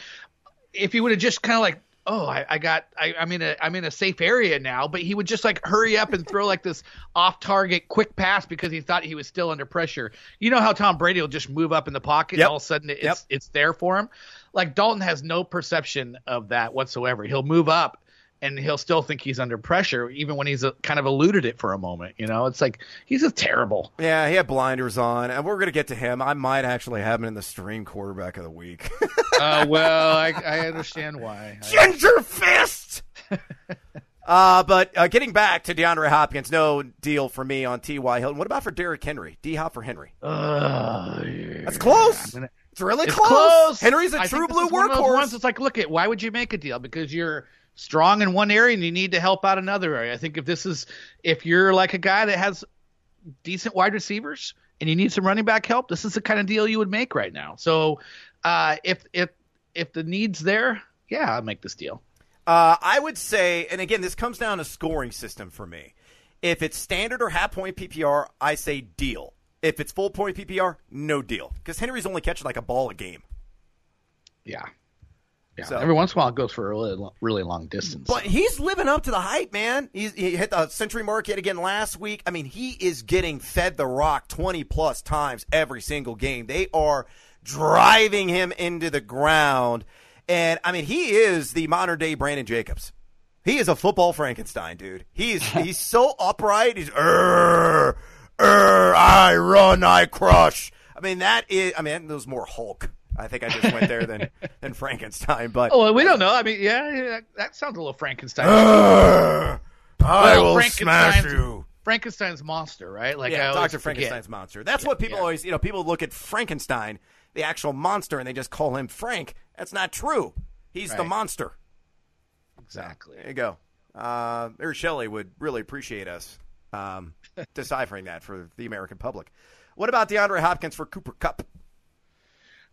if he would have just kind of like. Oh, I, I got. I, I'm in a. I'm in a safe area now. But he would just like hurry up and throw like this off-target quick pass because he thought he was still under pressure. You know how Tom Brady will just move up in the pocket
Yep.
and all of a sudden it's
Yep.
it's there for him. Like Dalton has no perception of that whatsoever. He'll move up, and he'll still think he's under pressure, even when he's a, kind of eluded it for a moment. You know, it's like he's just terrible.
Yeah, he had blinders on, and we're going to get to him. I might actually have him in the stream quarterback of the week. [LAUGHS]
uh, well, I, I [LAUGHS] understand why.
Ginger fist. [LAUGHS] uh, but uh, getting back to DeAndre Hopkins, no deal for me on T.Y. Hilton. What about for Derrick Henry? D Hop for Henry.
Uh,
That's close.
gonna-
It's really
It's
close.
close.
Henry's a
I
true blue
is one of those
workhorse.
It's like, look at why would you make a deal? Because you're strong in one area and you need to help out another area. I think if this is if you're like a guy that has decent wide receivers and you need some running back help, this is the kind of deal you would make right now. So uh, if if if the need's there, yeah, I'll make this deal.
Uh, I would say, and again, this comes down to scoring system for me. If it's standard or half point PPR, I say deal. If it's full point PPR, no deal. Because Henry's only catching like a ball a game.
Yeah. Yeah.
So-
Every once in a while it goes for a really, really long distance.
But he's living up to the hype, man. He's, he hit the century mark yet again last week. I mean, he is getting fed the rock 20 plus times every single game. They are driving him into the ground. And I mean, he is the modern day Brandon Jacobs. He is a football Frankenstein, dude. He's [LAUGHS] he's so upright. He's er, er, I run, I crush. I mean, that is. I mean, that was more Hulk. I think I just went there than [LAUGHS] than Frankenstein. But
oh, well, we don't know. I mean, yeah, yeah, that, that sounds a little Frankenstein.
I
Well,
will smash you.
Frankenstein's monster, right? Like
Yeah, Doctor
forget.
Frankenstein's monster. That's what people
yeah.
always, you know, people look at Frankenstein, the actual monster, and they just call him Frank. That's not true. He's the monster.
Exactly.
There you go. Uh, Mary Shelley would really appreciate us um, [LAUGHS] deciphering that for the American public. What about DeAndre Hopkins for Cooper Kupp?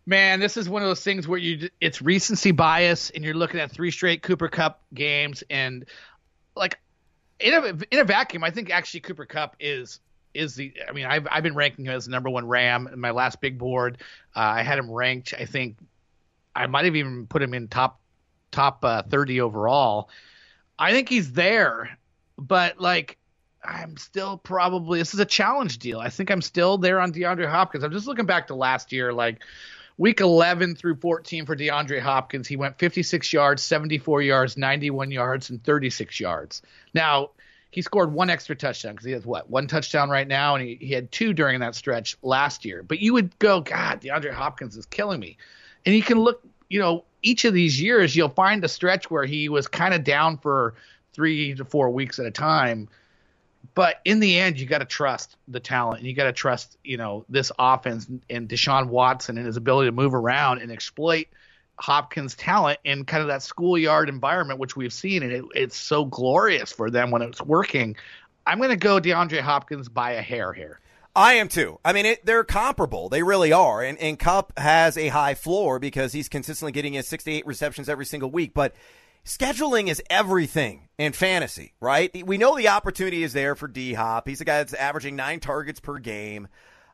Man, this is one of those things where you it's recency bias, and you're looking at three straight Cooper Kupp games, and like in a in a vacuum, I think actually Cooper Kupp is is the. I mean, I've I've been ranking him as the number one Ram in my last big board. Uh, I had him ranked. I think I might have even put him in top top uh, thirty overall. I think he's there, but like. I'm still probably this is a challenge deal. I think I'm still there on DeAndre Hopkins. I'm just looking back to last year, like week 11 through 14 for DeAndre Hopkins, he went 56 yards, 74 yards, 91 yards, and 36 yards. Now, he scored one extra touchdown because he has what one touchdown right now, and he, he had two during that stretch last year. But you would go, God, DeAndre Hopkins is killing me. And you can look, you know, each of these years, you'll find a stretch where he was kind of down for three to four weeks at a time but in the end, you got to trust the talent, and you got to trust, you know, this offense and Deshaun Watson and his ability to move around and exploit Hopkins' talent in kind of that schoolyard environment, which we've seen, and it, it's so glorious for them when it's working. I'm going to go DeAndre Hopkins by a hair here.
I am too. I mean, it, they're comparable. They really are. And, and Kupp has a high floor because he's consistently getting his 68 receptions every single week. But scheduling is everything in fantasy, right? We know the opportunity is there for D Hop. He's a guy that's averaging nine targets per game.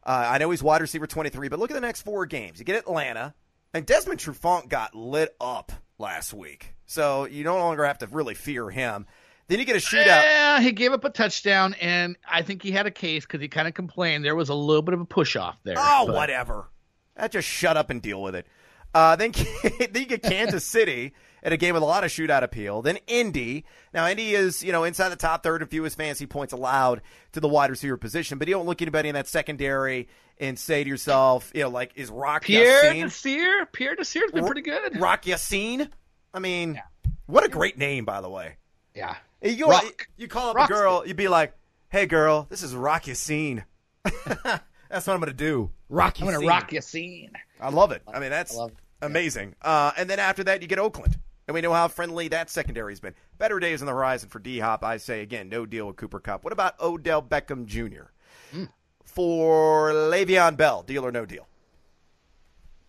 Uh, I know he's wide receiver 23, but look at the next four games. You get Atlanta, and Desmond Trufant got lit up last week. So you no longer have to really fear him. Then you get a shootout.
Yeah, he gave up a touchdown, and I think he had a case because he kind of complained there was a little bit of a push off there.
Oh,
but-
whatever. That just shut up and deal with it. Uh, then, [LAUGHS] then you get Kansas City at a game with a lot of shootout appeal. Then Indy. Now Indy is you know inside the top third in fewest fantasy points allowed to the wide receiver position, but you don't look anybody in that secondary and say to yourself, you know, like is Rock
Pierre
Ya-Sin?
Desir, Pierre Desir's been pretty good.
Rock Ya-Sin? I mean, what a great name, by the way.
Yeah.
You go,
Rock.
you call up
Rock's
a girl, you'd be like, "Hey, girl, this is Rock Ya-Sin." [LAUGHS] That's what I'm gonna do. Rock
I'm gonna rock your scene.
I love it. I mean, that's amazing. Uh, and then after that, you get Oakland. And we know how friendly that secondary's been. Better days on the horizon for D Hop. I say again, no deal with Cooper Kupp. What about Odell Beckham Jr.?
Hmm.
For Le'Veon Bell, deal or no deal?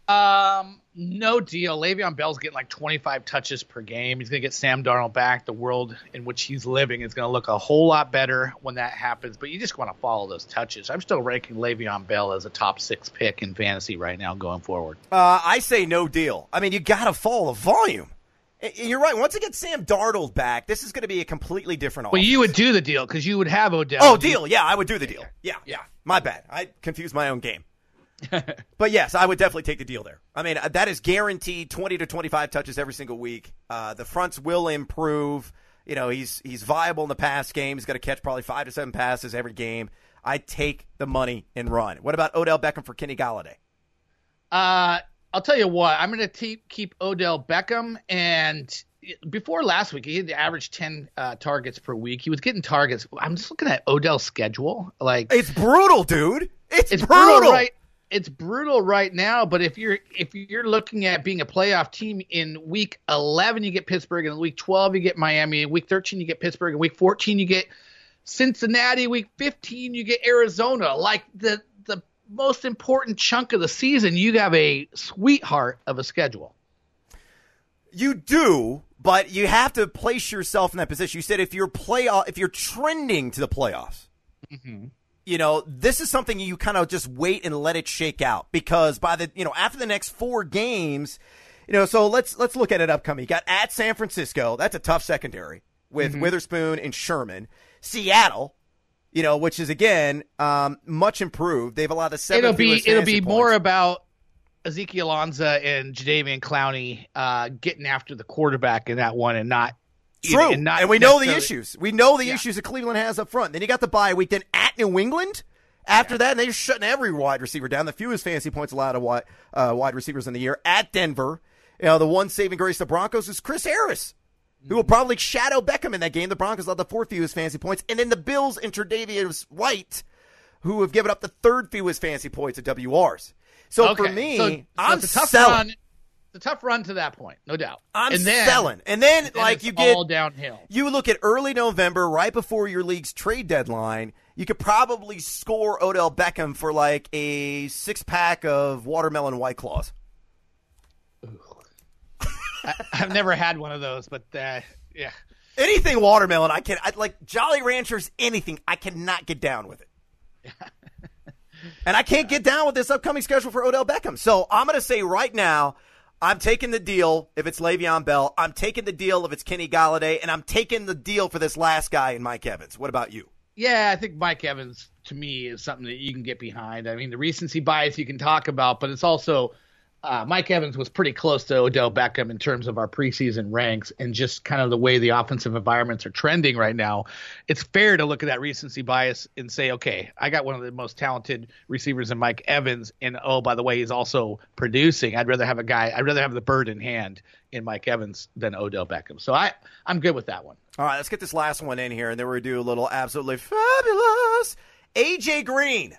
Um, no deal. Le'Veon Bell's getting like 25 touches per game. He's gonna get Sam Darnold back. The world in which he's living is gonna look a whole lot better when that happens. But you just want to follow those touches. I'm still ranking Le'Veon Bell as a top six pick in fantasy right now going forward.
Uh, I say no deal. I mean, you got to follow the volume. And You're right. Once you get Sam Darnold back, this is going to be a completely different
Well,
offense.
you would do the deal because you would have Odell.
Oh, deal. Yeah, I would do the deal. Yeah, yeah. My bad. I confused my own game. [LAUGHS] but yes, I would definitely take the deal there. I mean, uh, that is guaranteed 20 to 25 touches every single week. Uh, the fronts will improve. You know, he's he's viable in the pass game. He's going to catch probably five to seven passes every game. I take the money and run. What about Odell Beckham for Kenny Golladay?
Uh, I'll tell you what. I'm going to keep Odell Beckham, and before last week, he had the average ten uh, targets per week. He was getting targets. I'm just looking at Odell's schedule. Like
it's brutal, dude. It's,
it's
brutal.
brutal, right? It's brutal right now. But if you're if you're looking at being a playoff team in week 11, you get Pittsburgh, and week 12 you get Miami, in week 13 you get Pittsburgh, in week 14 you get Cincinnati, week 15 you get Arizona. Like the most important chunk of the season, you have a sweetheart of a schedule.
You do, but you have to place yourself in that position. You said if you're playoff, if you're trending to the playoffs, mm-hmm. you know this is something you kind of just wait and let it shake out because by the you know after the next four games, you know. So let's let's look at it upcoming. You got at San Francisco. That's a tough secondary with mm-hmm. Witherspoon and Sherman. Seattle, you know, which is again um, much improved. They've allowed the seven.
It'll be it'll be points. more about Ezekiel Ansah and Jadeveon Clowney uh, getting after the quarterback in that one and not
True. And, and, we know the issues. We know the yeah. issues that Cleveland has up front. Then you got the bye week. Then at New England. After yeah. that, they're shutting every wide receiver down. The fewest fantasy points allowed to wide, uh, wide receivers in the year. At Denver, you know, the one saving grace the Broncos is Chris Harris, who will probably shadow Beckham in that game. The Broncos allowed the fourth fewest fantasy points. And then the Bills and Tre'Davious White, who have given up the third fewest fantasy points at WRs. So okay. for me, so, so I'm it's tough selling.
Run. It's a tough run to that point, no doubt.
I'm and then, selling, and then, and then like you get
all downhill.
You look at early November, right before your league's trade deadline. You could probably score Odell Beckham for like a six pack of watermelon white claws. [LAUGHS]
I, have never had one of those, but uh, yeah.
Anything watermelon, I can. I like Jolly Ranchers. Anything, I cannot get down with it. [LAUGHS] And I can't get down with this upcoming schedule for Odell Beckham. So I'm going to say right now, I'm taking the deal if it's Le'Veon Bell. I'm taking the deal if it's Kenny Golladay, and I'm taking the deal for this last guy in Mike Evans. What about you?
Yeah, I think Mike Evans to me is something that you can get behind. I mean, the recency bias you can talk about, but it's also uh, Mike Evans was pretty close to Odell Beckham in terms of our preseason ranks and just kind of the way the offensive environments are trending right now. It's fair to look at that recency bias and say, okay, I got one of the most talented receivers in Mike Evans, and oh, by the way, he's also producing. I'd rather have a guy. I'd rather have the bird in hand in Mike Evans than Odell Beckham. So I, I'm good with that one.
All right, let's get this last one in here, and then we're gonna do a little absolutely fabulous. AJ Green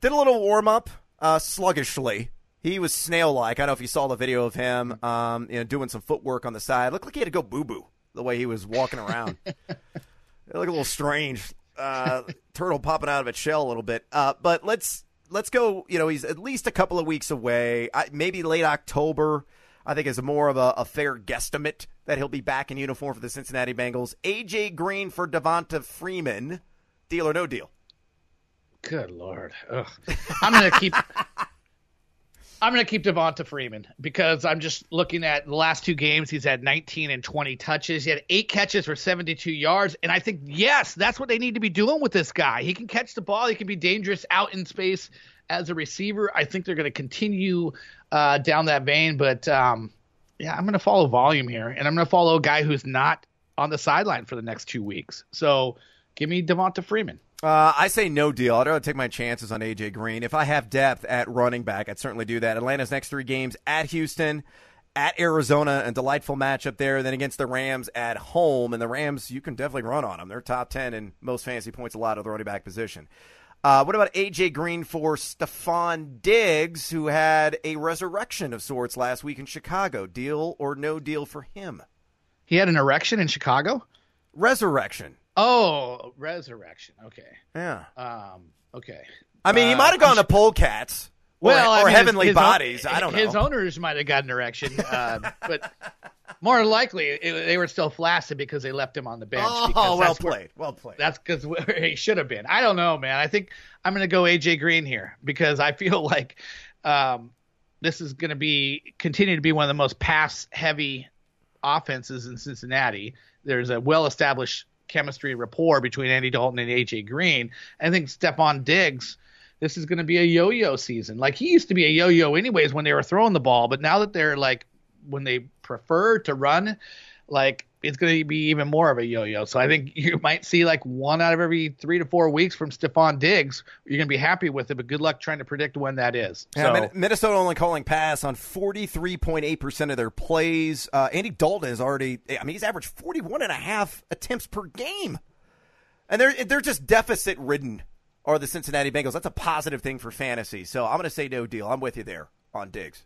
did a little warm up uh, sluggishly he was snail like. I don't know if you saw the video of him, um, you know, doing some footwork on the side. It looked like he had to go boo boo the way he was walking around. [LAUGHS] it looked a little strange. Uh, turtle popping out of its shell a little bit. Uh, but let's let's go. You know, he's at least a couple of weeks away. I, maybe late October. I think is more of a, a, fair guesstimate that he'll be back in uniform for the Cincinnati Bengals. AJ Green for Devonta Freeman. Deal or no deal?
Good lord. Ugh. I'm gonna keep. [LAUGHS] I'm going to keep Devonta Freeman because I'm just looking at the last two games. He's had 19 and 20 touches. He had eight catches for 72 yards. And I think, yes, that's what they need to be doing with this guy. He can catch the ball, he can be dangerous out in space as a receiver. I think they're going to continue uh, down that vein. But um, yeah, I'm going to follow volume here. And I'm going to follow a guy who's not on the sideline for the next two weeks. So give me Devonta Freeman.
Uh, I say no deal. I'd rather take my chances on AJ Green. If I have depth at running back, I'd certainly do that. Atlanta's next three games at Houston, at Arizona, a delightful matchup there. Then against the Rams at home, and the Rams you can definitely run on them. They're top ten in most fantasy points a lot of the running back position. Uh, what about AJ Green for Stefon Diggs, who had a resurrection of sorts last week in Chicago? Deal or no deal for him?
He had an erection in Chicago.
Resurrection.
Oh, Resurrection. Okay.
Yeah.
Um. Okay.
I mean, he might have gone to Polecats. Well, or, I mean, Heavenly his, Bodies. I don't
know. His owners might have got an erection, uh, [LAUGHS] but more likely it, they were still flaccid because they left him on the bench.
Oh, well played. Where, well played.
That's because [LAUGHS] he should have been. I don't know, man. I think I'm going to go AJ Green here because I feel [LAUGHS] like um, this is going to be continue to be one of the most pass heavy offenses in Cincinnati. There's a well established chemistry rapport between Andy Dalton and AJ Green. I think Stefon Diggs, this is going to be a yo-yo season. Like he used to be a yo-yo anyways when they were throwing the ball, but now that they're like when they prefer to run, like it's going to be even more of a yo-yo. So I think [LAUGHS] you might see like one out of every three to four weeks from Stefon Diggs. You're going to be happy with it, but good luck trying to predict when that is.
Yeah,
so,
Minnesota only calling pass on 43.8% of their plays. Uh, Andy Dalton is already, I mean, he's averaged 41 and a half attempts per game. And they're, they're just deficit ridden are the Cincinnati Bengals. That's a positive thing for fantasy. So I'm going to say no deal. I'm with you there on Diggs.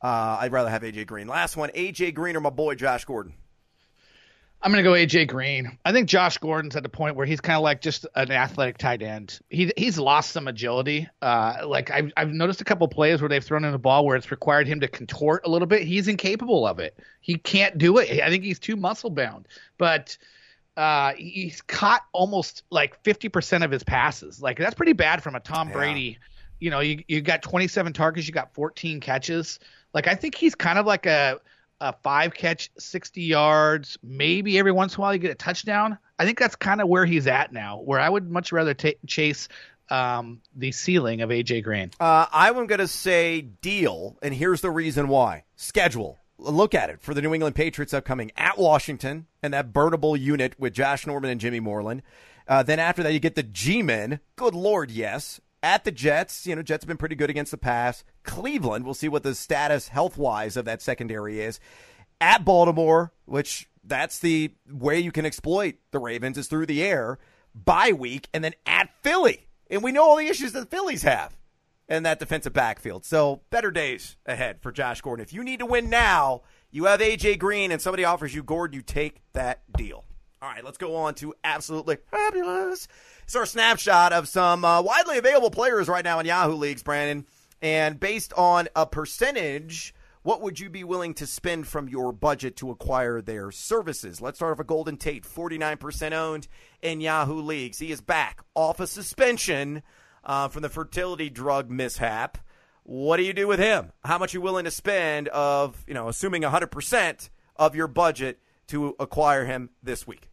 Uh, I'd rather have AJ Green. Last one, AJ Green or my boy Josh Gordon.
I'm going to go AJ Green. I think Josh Gordon's at the point where he's kind of like just an athletic tight end. He he's lost some agility. Uh, like I've I've noticed a couple plays where they've thrown in the ball where it's required him to contort a little bit. He's incapable of it. He can't do it. I think he's too muscle bound. But uh, he's caught almost like 50% of his passes. Like that's pretty bad from a Tom
Yeah.
Brady. You know, you you got 27 targets, you got 14 catches. Like I think he's kind of like a a five catch, 60 yards, maybe every once in a while you get a touchdown. I think that's kind of where he's at now. Where I would much rather ta chase um, the ceiling of AJ Green.
Uh, I'm going to say deal, and here's the reason why. Schedule. Look at it for the New England Patriots upcoming at Washington and that burnable unit with Josh Norman and Jimmy Moreland. Uh, then after that, you get the G-men. Good Lord, yes. At the Jets, you know, Jets have been pretty good against the pass. Cleveland, we'll see what the status health-wise of that secondary is. At Baltimore, which that's the way you can exploit the Ravens is through the air. Bye week, and then at Philly. And we know all the issues that the Phillies have in that defensive backfield. So better days ahead for Josh Gordon. If you need to win now, you have AJ Green and somebody offers you Gordon, you take that deal. All right, let's go on to absolutely fabulous. It's our snapshot of some uh, widely available players right now in Yahoo leagues, Brandon. And based on a percentage, what would you be willing to spend from your budget to acquire their services? Let's start off with Golden Tate, 49% owned in Yahoo leagues. He is back off a suspension uh, from the fertility drug mishap. What do you do with him? How much are you willing to spend of, you know, assuming 100% of your budget to acquire him this week?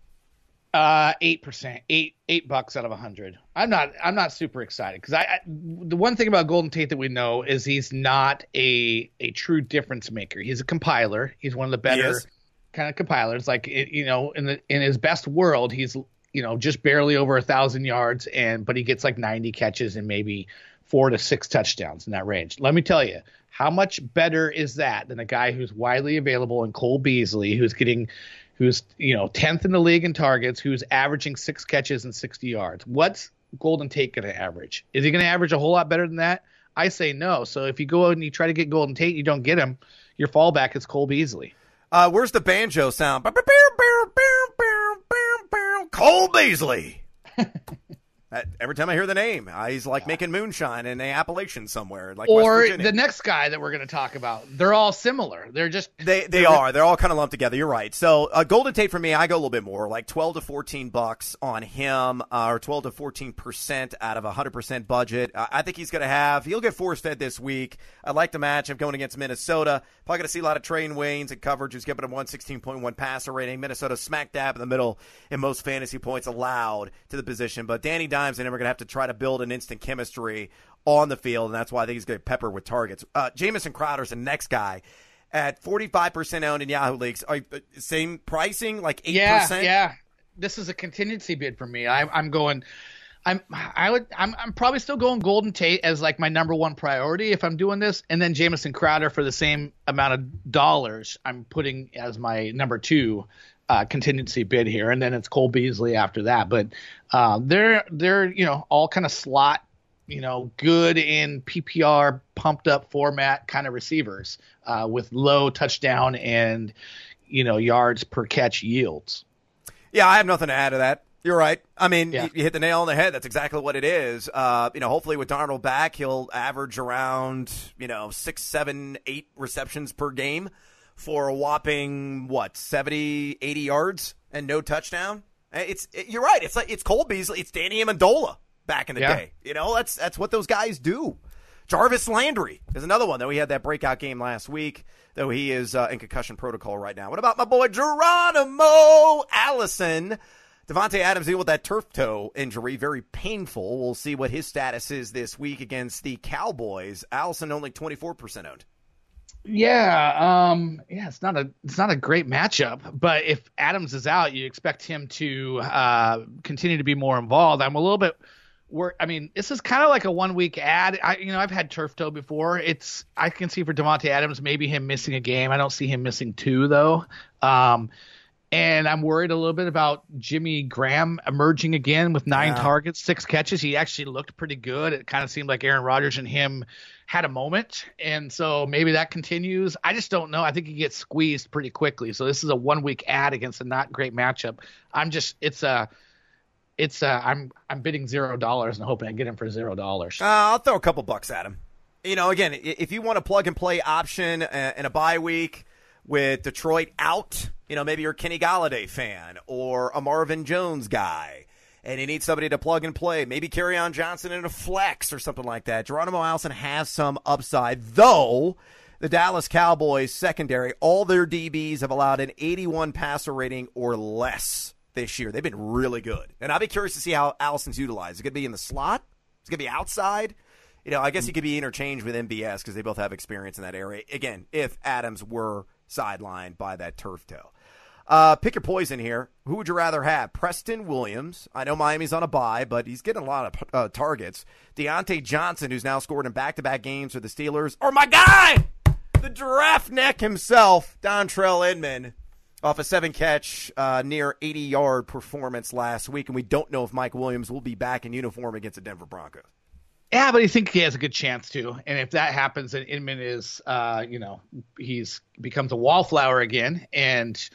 Uh, eight percent, eight eight bucks out of a hundred. I'm not I'm not super excited because I, I the one thing about Golden Tate that we know is he's not a a true difference maker. He's a compiler. He's one of the better kind of compilers. Like it, you know, in the in his best world, he's you know just barely over a thousand yards, and but he gets like 90 catches and maybe four to six touchdowns in that range. Let me tell you, how much better is that than a guy who's widely available in Cole Beasley, who's getting who's you know 10th in the league in targets, who's averaging six catches and 60 yards. What's Golden Tate going to average? Is he going to average a whole lot better than that? I say no. So if you go out and you try to get Golden Tate, you don't get him. Your fallback is Cole Beasley.
Uh, where's the banjo sound? Cole Beasley. [LAUGHS] Every time I hear the name, he's like making moonshine in the Appalachians somewhere, like
or the next guy that we're going to talk about. They're all similar. They're just
They they are. They're all kind of lumped together. You're right. So uh, Golden Tate for me, I go a little bit more, like 12 to 14 bucks on him, uh, or 12 to 14 percent out of a 100 percent budget. Uh, I think he's going to have. He'll get force fed this week. I like the match. I'm going against Minnesota. Probably going to see a lot of Trae Waynes and coverage. Who's giving him 116.1 passer rating. Minnesota smack dab in the middle in most fantasy points allowed to the position. But Danny Dimes and then we're going to have to try to build an instant chemistry on the field, and that's why I think he's going to pepper with targets. Uh, Jamison Crowder's the next guy at 45% owned in Yahoo leagues. Are, uh, same pricing, like 8%?
Yeah, yeah. This is a contingency bid for me. I, I'm going. I'm I would I'm I'm probably still going Golden Tate as like my number one priority if I'm doing this, and then Jamison Crowder for the same amount of dollars I'm putting as my number two uh, contingency bid here, and then it's Cole Beasley after that. But uh, they're they're you know all kind of slot you know, good in PPR pumped up format kind of receivers uh, with low touchdown and you know yards per catch yields.
Yeah, I have nothing to add to that. You're right. I mean,
Yeah.
you, you hit the nail on the head. That's exactly what it is. Uh, you know, hopefully with Darnold back, he'll average around, you know, six, seven, eight receptions per game for a whopping, what, 70, 80 yards and no touchdown. Uh, It's it, You're right. It's like, it's Cole Beasley. It's Danny Amendola back in the
Yeah.
day. You know, that's, that's what those guys do. Jarvis Landry is another one, though. He had that breakout game last week, though he is uh, in concussion protocol right now. What about my boy Geronimo Allison? Davante Adams deal with that turf toe injury, very painful. We'll see what his status is this week against the Cowboys. Allison only 24% owned.
Yeah, um, yeah, it's not a it's not a great matchup, but if Adams is out, you expect him to uh, continue to be more involved. I'm a little bit worried. I mean, this is kind of like a one week ad. I you know I've had turf toe before. It's I can see for Davante Adams maybe him missing a game. I don't see him missing two though. Um, and I'm worried a little bit about Jimmy Graham emerging again with nine
Yeah.
targets, six catches. He actually looked pretty good. It kind of seemed like Aaron Rodgers and him had a moment, and so maybe that continues. I just don't know. I think he gets squeezed pretty quickly. So this is a one week ad against a not great matchup. I'm just it's a it's a I'm I'm bidding zero dollars and hoping I get him for zero dollars.
Uh, I'll throw a couple bucks at him. You know, again, if you want a plug and play option uh, in a bye week with Detroit out, you know, maybe you're a Kenny Golladay fan or a Marvin Jones guy, and he needs somebody to plug and play. Maybe Kerryon Johnson in a flex or something like that. Geronimo Allison has some upside, though. The Dallas Cowboys secondary, all their DBs have allowed an 81 passer rating or less this year. They've been really good. And I'll be curious to see how Allison's utilized. It going to be in the slot? Is it going to be outside? You know, I guess he could be interchanged with MVS because they both have experience in that area. Again, if Adams were sidelined by that turf toe. Uh, pick your poison here. Who would you rather have? Preston Williams. I know Miami's on a bye, but he's getting a lot of uh, targets. Diontae Johnson, who's now scored in back to back games for the Steelers. Or my guy, the giraffe neck himself, Dontrelle Inman, off a seven catch, uh, near 80 yard performance last week. And we don't know if Mike Williams will be back in uniform against the Denver Broncos.
Yeah, but I think he has a good chance to. And if that happens, then Inman is, uh, you know, he's becomes a wallflower again, and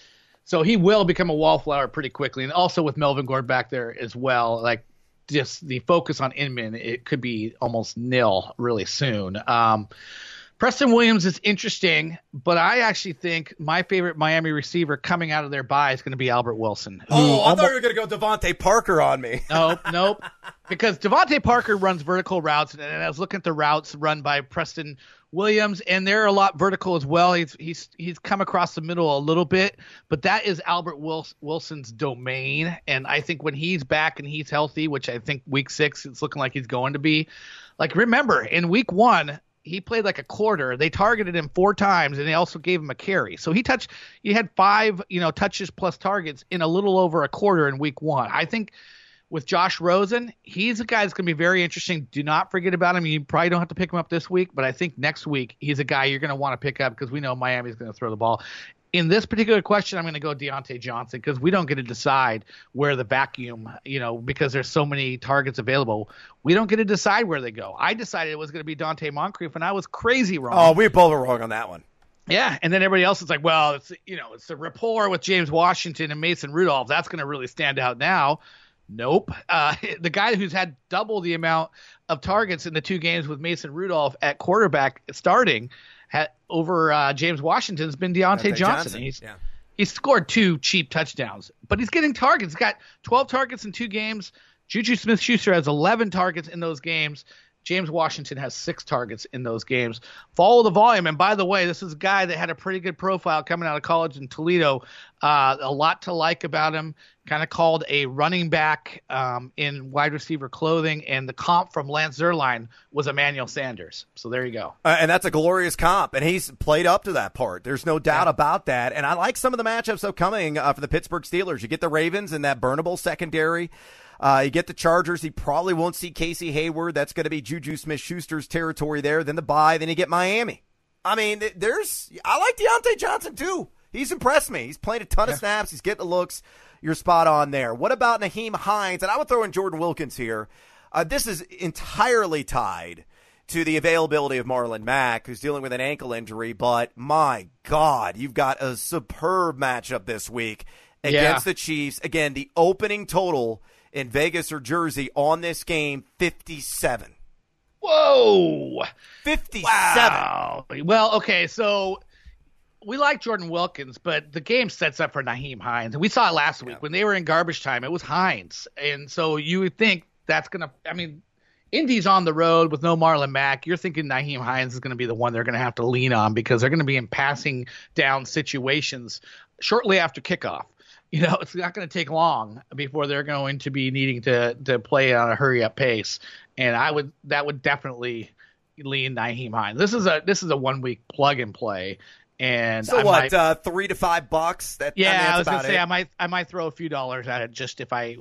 so he will become a wallflower pretty quickly. And also with Melvin Gordon back there as well, like just the focus on Inman, it could be almost nil really soon. Um, Preston Williams is interesting, but I actually think my favorite Miami receiver coming out of their bye is going to be Albert Wilson.
Oh, I
almo-
thought you were going to go DeVante Parker on me. [LAUGHS]
Nope, nope. Because DeVante Parker runs vertical routes, and I was looking at the routes run by Preston Williams, and they're a lot vertical as well. He's he's he's come across the middle a little bit, but that is Albert Wilson's domain, and I think when he's back and he's healthy, which I think week six it's looking like he's going to be. Like remember, in week one, he played like a quarter. They targeted him four times, and they also gave him a carry. So he touched. He had five, you know, touches plus targets in a little over a quarter in week one. I think with Josh Rosen, he's a guy that's going to be very interesting. Do not forget about him. You probably don't have to pick him up this week, but I think next week he's a guy you're going to want to pick up because we know Miami's going to throw the ball. In this particular question, I'm going to go Diontae Johnson because we don't get to decide where the vacuum, you know, because there's so many targets available. We don't get to decide where they go. I decided it was going to be Donte Moncrief, and I was crazy wrong.
Oh, we both were wrong on that one.
Yeah, and then everybody else is like, well, it's you know, it's the rapport with James Washington and Mason Rudolph. That's going to really stand out now. Nope. Uh, [LAUGHS] the guy who's had double the amount of targets in the two games with Mason Rudolph at quarterback starting had, over uh, James Washington has been Diontae
Diontae
Johnson. He's
yeah.
he's scored two cheap touchdowns, but he's getting targets. He's got 12 targets in two games. Juju Smith Schuster has 11 targets in those games. James Washington has six targets in those games. Follow the volume. And by the way, this is a guy that had a pretty good profile coming out of college in Toledo. Uh, a lot to like about him. Kind of called a running back um, in wide receiver clothing. And the comp from Lance Zierlein was Emmanuel Sanders. So there you go.
Uh, and that's a glorious comp, and he's played up to that part. There's no doubt about that. And I like some of the matchups upcoming uh, for the Pittsburgh Steelers. You get the Ravens in that burnable secondary. Uh, you get the Chargers. He probably won't see Casey Hayward. That's going to be Juju Smith Schuster's territory there. Then the bye. Then you get Miami. I mean, there's. I like Diontae Johnson too. He's impressed me. He's playing a ton of snaps. He's getting the looks. You're spot on there. What about Nyheim Hines? And I would throw in Jordan Wilkins here. Uh, this is entirely tied to the availability of Marlon Mack, who's dealing with an ankle injury. But my God, you've got a superb matchup this week against
Yeah.
the Chiefs. Again, the opening total in Vegas or Jersey on this game 57.
Whoa.
57.
Wow. Well, okay, so we like Jordan Wilkins, but the game sets up for Nyheim Hines. And we saw it last week when they were in garbage time. It was Hines, and so you would think that's gonna. I mean, Indy's on the road with no Marlon Mack. You're thinking Nyheim Hines is going to be the one they're going to have to lean on because they're going to be in passing down situations shortly after kickoff. [LAUGHS] You know, it's not going to take long before they're going to be needing to to play on a hurry up pace. And I would that would definitely lean Nyheim Hines. This is a this is a one week plug and play. And
so
I
what?
might-
uh, three to five bucks. That
yeah,
I, mean,
I was gonna say
it.
I might I might throw a few dollars at it just if I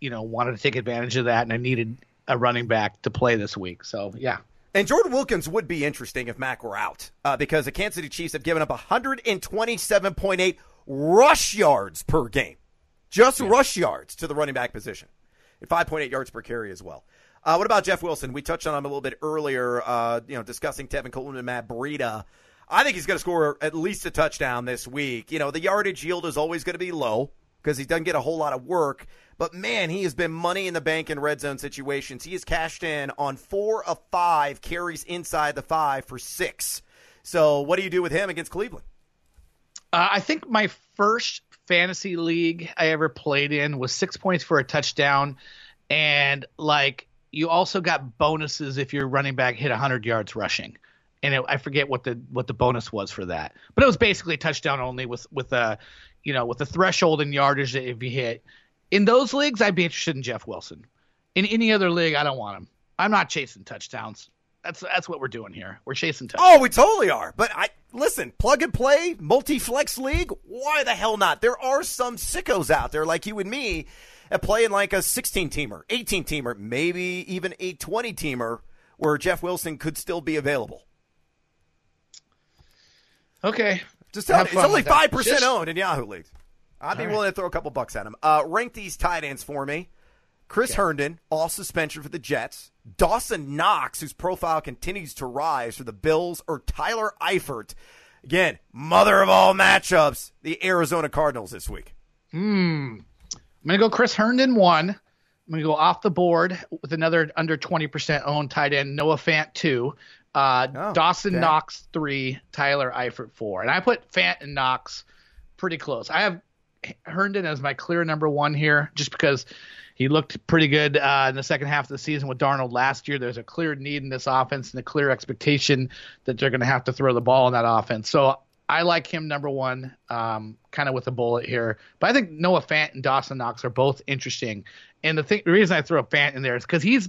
you know wanted to take advantage of that and I needed a running back to play this week. So yeah.
And Jordan Wilkins would be interesting if Mack were out uh, because the Kansas City Chiefs have given up 127.8 rush yards per game. Just rush yards to the running back position. And 5.8 yards per carry as well. Uh, what about Jeff Wilson? We touched on him a little bit earlier, uh, you know, discussing Tevin Coleman and Matt Breida. I think he's going to score at least a touchdown this week. You know, the yardage yield is always going to be low because he doesn't get a whole lot of work. But man, he has been money in the bank in red zone situations. He has cashed in on four of five carries inside the five for six. So what do you do with him against Cleveland?
Uh, I think my first fantasy league I ever played in was six points for a touchdown, and like you also got bonuses if your running back hit 100 yards rushing. And it, I forget what the what the bonus was for that, but it was basically touchdown only with with a, you know, with the threshold in yardage that if you hit. In those leagues, I'd be interested in Jeff Wilson. In any other league, I don't want him. I'm not chasing touchdowns. That's that's what we're doing here. We're chasing touchdowns.
Oh, we totally are. But I listen, plug and play, multi flex league. Why the hell not? There are some sickos out there like you and me at playing like a 16 teamer, 18 teamer, maybe even a 20 teamer where Jeff Wilson could still be available.
Okay.
Just tell me, it's only five percent
Just-
owned in Yahoo leagues. I'd be willing to throw a couple bucks at him. Uh, rank these tight ends for me. Chris Herndon, off suspension for the Jets. Dawson Knox, whose profile continues to rise for the Bills, or Tyler Eifert. Again, mother of all matchups, the Arizona Cardinals this week.
I'm going to go Chris Herndon one. I'm going to go off the board with another under 20% owned tight end, Noah Fant two, uh,
Oh,
Dawson
okay.
Knox three, Tyler Eifert four. And I put Fant and Knox pretty close. I have Herndon as my clear number one here just because he looked pretty good uh, in the second half of the season with Darnold last year. There's a clear need in this offense and a clear expectation that they're going to have to throw the ball in that offense. So I like him number one, um, kind of with a bullet here. But I think Noah Fant and Dawson Knox are both interesting. And the thing, the reason I throw Fant in there is because he's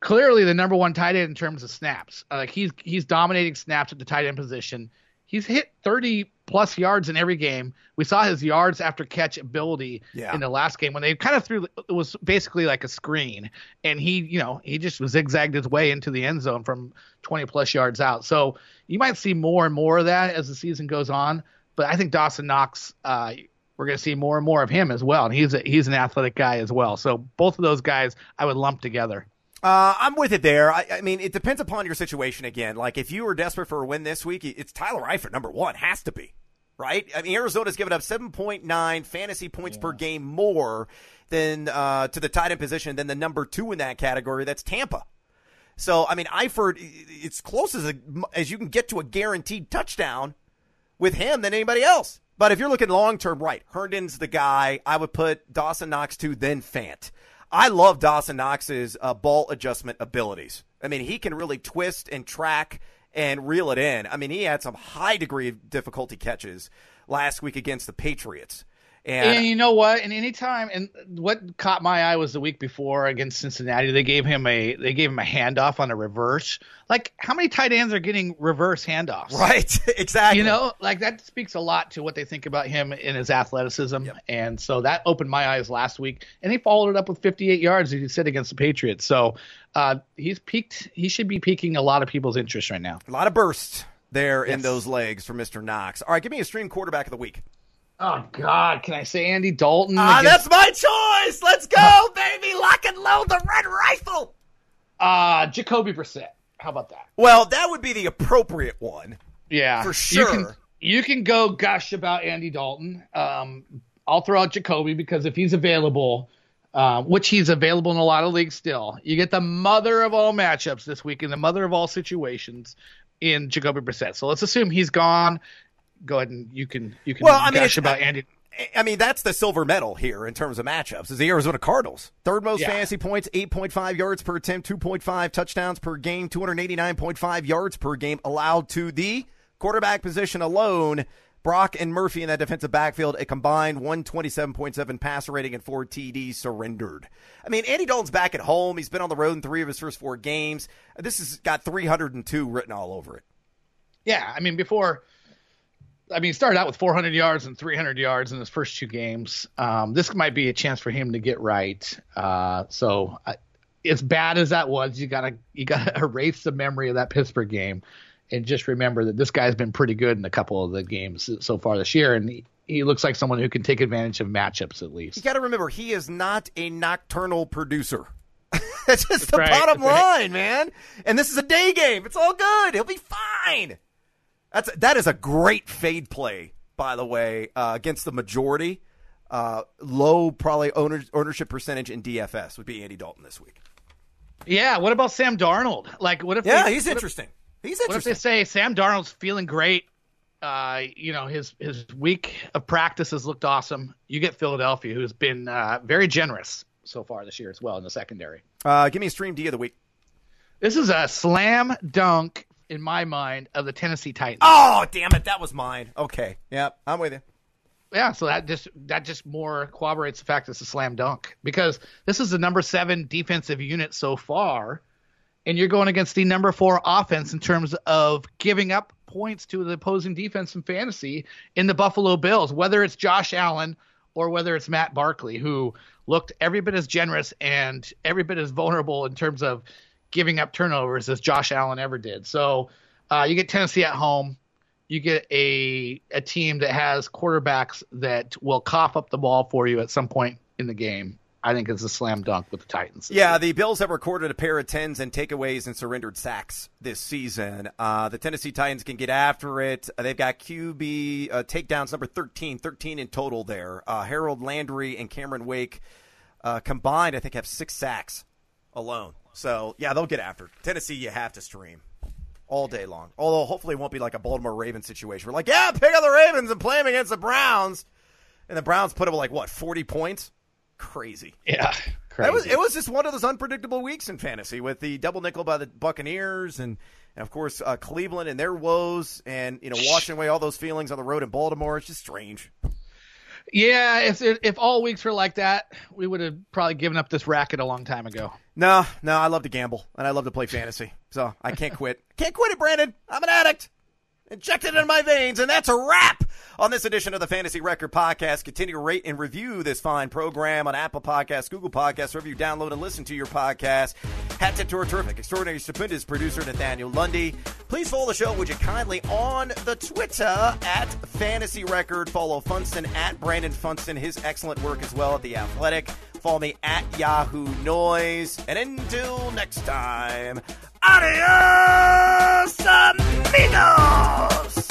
clearly the number one tight end in terms of snaps. Uh, like he's he's dominating snaps at the tight end position. He's hit 30 plus yards in every game. We saw his yards after catch ability
Yeah.
in the last game when they kind of threw it was basically like a screen and he, you know, he just zigzagged his way into the end zone from 20 plus yards out. So you might see more and more of that as the season goes on, but I think Dawson Knox uh we're going to see more and more of him as well, and he's a, he's an athletic guy as well. So both of those guys I would lump together.
Uh, I'm with it there. I, I mean, it depends upon your situation again. Like, if you were desperate for a win this week, it's Tyler Eifert, number one. Has to be, right? I mean, Arizona's given up 7.9 fantasy points per game more than uh, to the tight end position than the number two in that category. That's Tampa. So, I mean, Eifert, it's close as, a, as you can get to a guaranteed touchdown with him than anybody else. But if you're looking long term, right, Herndon's the guy. I would put Dawson Knox two, then Fant. I love Dawson Knox's uh, ball adjustment abilities. I mean, he can really twist and track and reel it in. I mean, he had some high degree of difficulty catches last week against the Patriots. And,
And you know what? And anytime, and what caught my eye was the week before against Cincinnati. They gave him a they gave him a handoff on a reverse. Like how many tight ends are getting reverse handoffs?
right, [LAUGHS] exactly.
You know, like that speaks a lot to what they think about him in his athleticism. And so that opened my eyes last week. And he followed it up with 58 yards, as you said, against the Patriots. So uh, he's peaked. He should be piquing a lot of people's interest right now.
a lot of bursts there in those legs for Mr. Knox. All right, give me a stream quarterback of the week.
Oh God, can I say Andy Dalton?
Ah,
against-
that's my choice. Let's go, baby. Lock and load the red rifle.
uh, Jacoby Brissett. How about that?
Well, that would be the appropriate one.
Yeah,
For
You
sure.
can, you can go gush about Andy Dalton. Um, I'll throw out Jacoby because if he's available, uh, which he's available in a lot of leagues still, you get the mother of all matchups this week and the mother of all situations in Jacoby Brissett. So let's assume he's gone. Go ahead and you can you can
Well, I mean,
about Andy.
I mean, that's the silver medal here in terms of matchups. Is the Arizona Cardinals third most
Yeah.
fantasy points, eight point five yards per attempt, two point five touchdowns per game, two hundred eighty nine point five yards per game allowed to the quarterback position alone. Brock and Murphy in that defensive backfield, a combined 127.7 passer rating and four TDs surrendered. I mean, Andy Dalton's back at home. He's been on the road in three of his first four games. This has got 302 written all over it.
Yeah, I mean, before, I mean, he started out with 400 yards and 300 yards in his first two games. Um, this might be a chance for him to get right. Uh, so, uh, as bad as that was, you gotta you gotta [LAUGHS] erase the memory of that Pittsburgh game and just remember that this guy's been pretty good in a couple of the games so far this year, and he, he looks like someone who can take advantage of matchups at least.
You got to remember, he is not a nocturnal producer. [LAUGHS] That's just the
right.
bottom
That's
line, man. And this is a day game. It's all good. He'll be fine. That's that is a great fade play, by the way, uh, against the majority. Uh, low probably owner, ownership percentage in DFS would be Andy Dalton this week.
Yeah. What about Sam Darnold? Like, what if?
Yeah,
they,
he's
what if-
interesting. He's
What if they say Sam Darnold's feeling great? Uh, you know, his his week of practice has looked awesome. You get Philadelphia, who's been uh, very generous so far this year as well in the secondary.
Uh, give me a stream D of the week.
This is a slam dunk in my mind of the Tennessee Titans.
Oh, damn it. That was mine. Okay. Yep. I'm with you.
Yeah, so that just that just more corroborates the fact that it's a slam dunk because this is the number seven defensive unit so far, and you're going against the number four offense in terms of giving up points to the opposing defense in fantasy in the Buffalo Bills, whether it's Josh Allen or whether it's Matt Barkley, who looked every bit as generous and every bit as vulnerable in terms of giving up turnovers as Josh Allen ever did. So uh, you get Tennessee at home you get a a team that has quarterbacks that will cough up the ball for you at some point in the game. I think it's a slam dunk with the Titans.
Yeah, the Bills have recorded a pair of tens and takeaways and surrendered sacks this season. Uh, the Tennessee Titans can get after it. Uh, they've got QB uh, takedowns number 13, 13 in total there. Uh, Harold Landry and Cameron Wake uh, combined, I think, have six sacks alone. So, yeah, they'll get after. Tennessee, you have to stream all day long. Although, hopefully, it won't be like a Baltimore Ravens situation. We're like, yeah, pick up the Ravens and play them against the Browns. And the Browns put up, like, what, 40 points? Crazy.
yeah, crazy.
It was it was just one of those unpredictable weeks in fantasy with the double nickel by the Buccaneers and, and of course uh, Cleveland and their woes and you know washing away all those feelings on the road in Baltimore. It's just strange.
yeah. If if all weeks were like that, we would have probably given up this racket a long time ago.
No, no, I love to gamble and I love to play fantasy, so I can't quit. Can't quit it, Brandon. I'm an addict. Injected in my veins, and that's a wrap on this edition of the Fantasy Record Podcast. Continue to rate and review this fine program on Apple Podcasts, Google Podcasts, wherever you download and listen to your podcast. Hat tip to our terrific, extraordinary, stupendous producer, Nathaniel Lundy. Please follow the show, would you kindly, on the Twitter at Fantasy Record. Follow Funston at Brandon Funston, his excellent work as well at The Athletic. Follow me at Yahoo Noise. And until next time, adios! ¡Bienvenidos!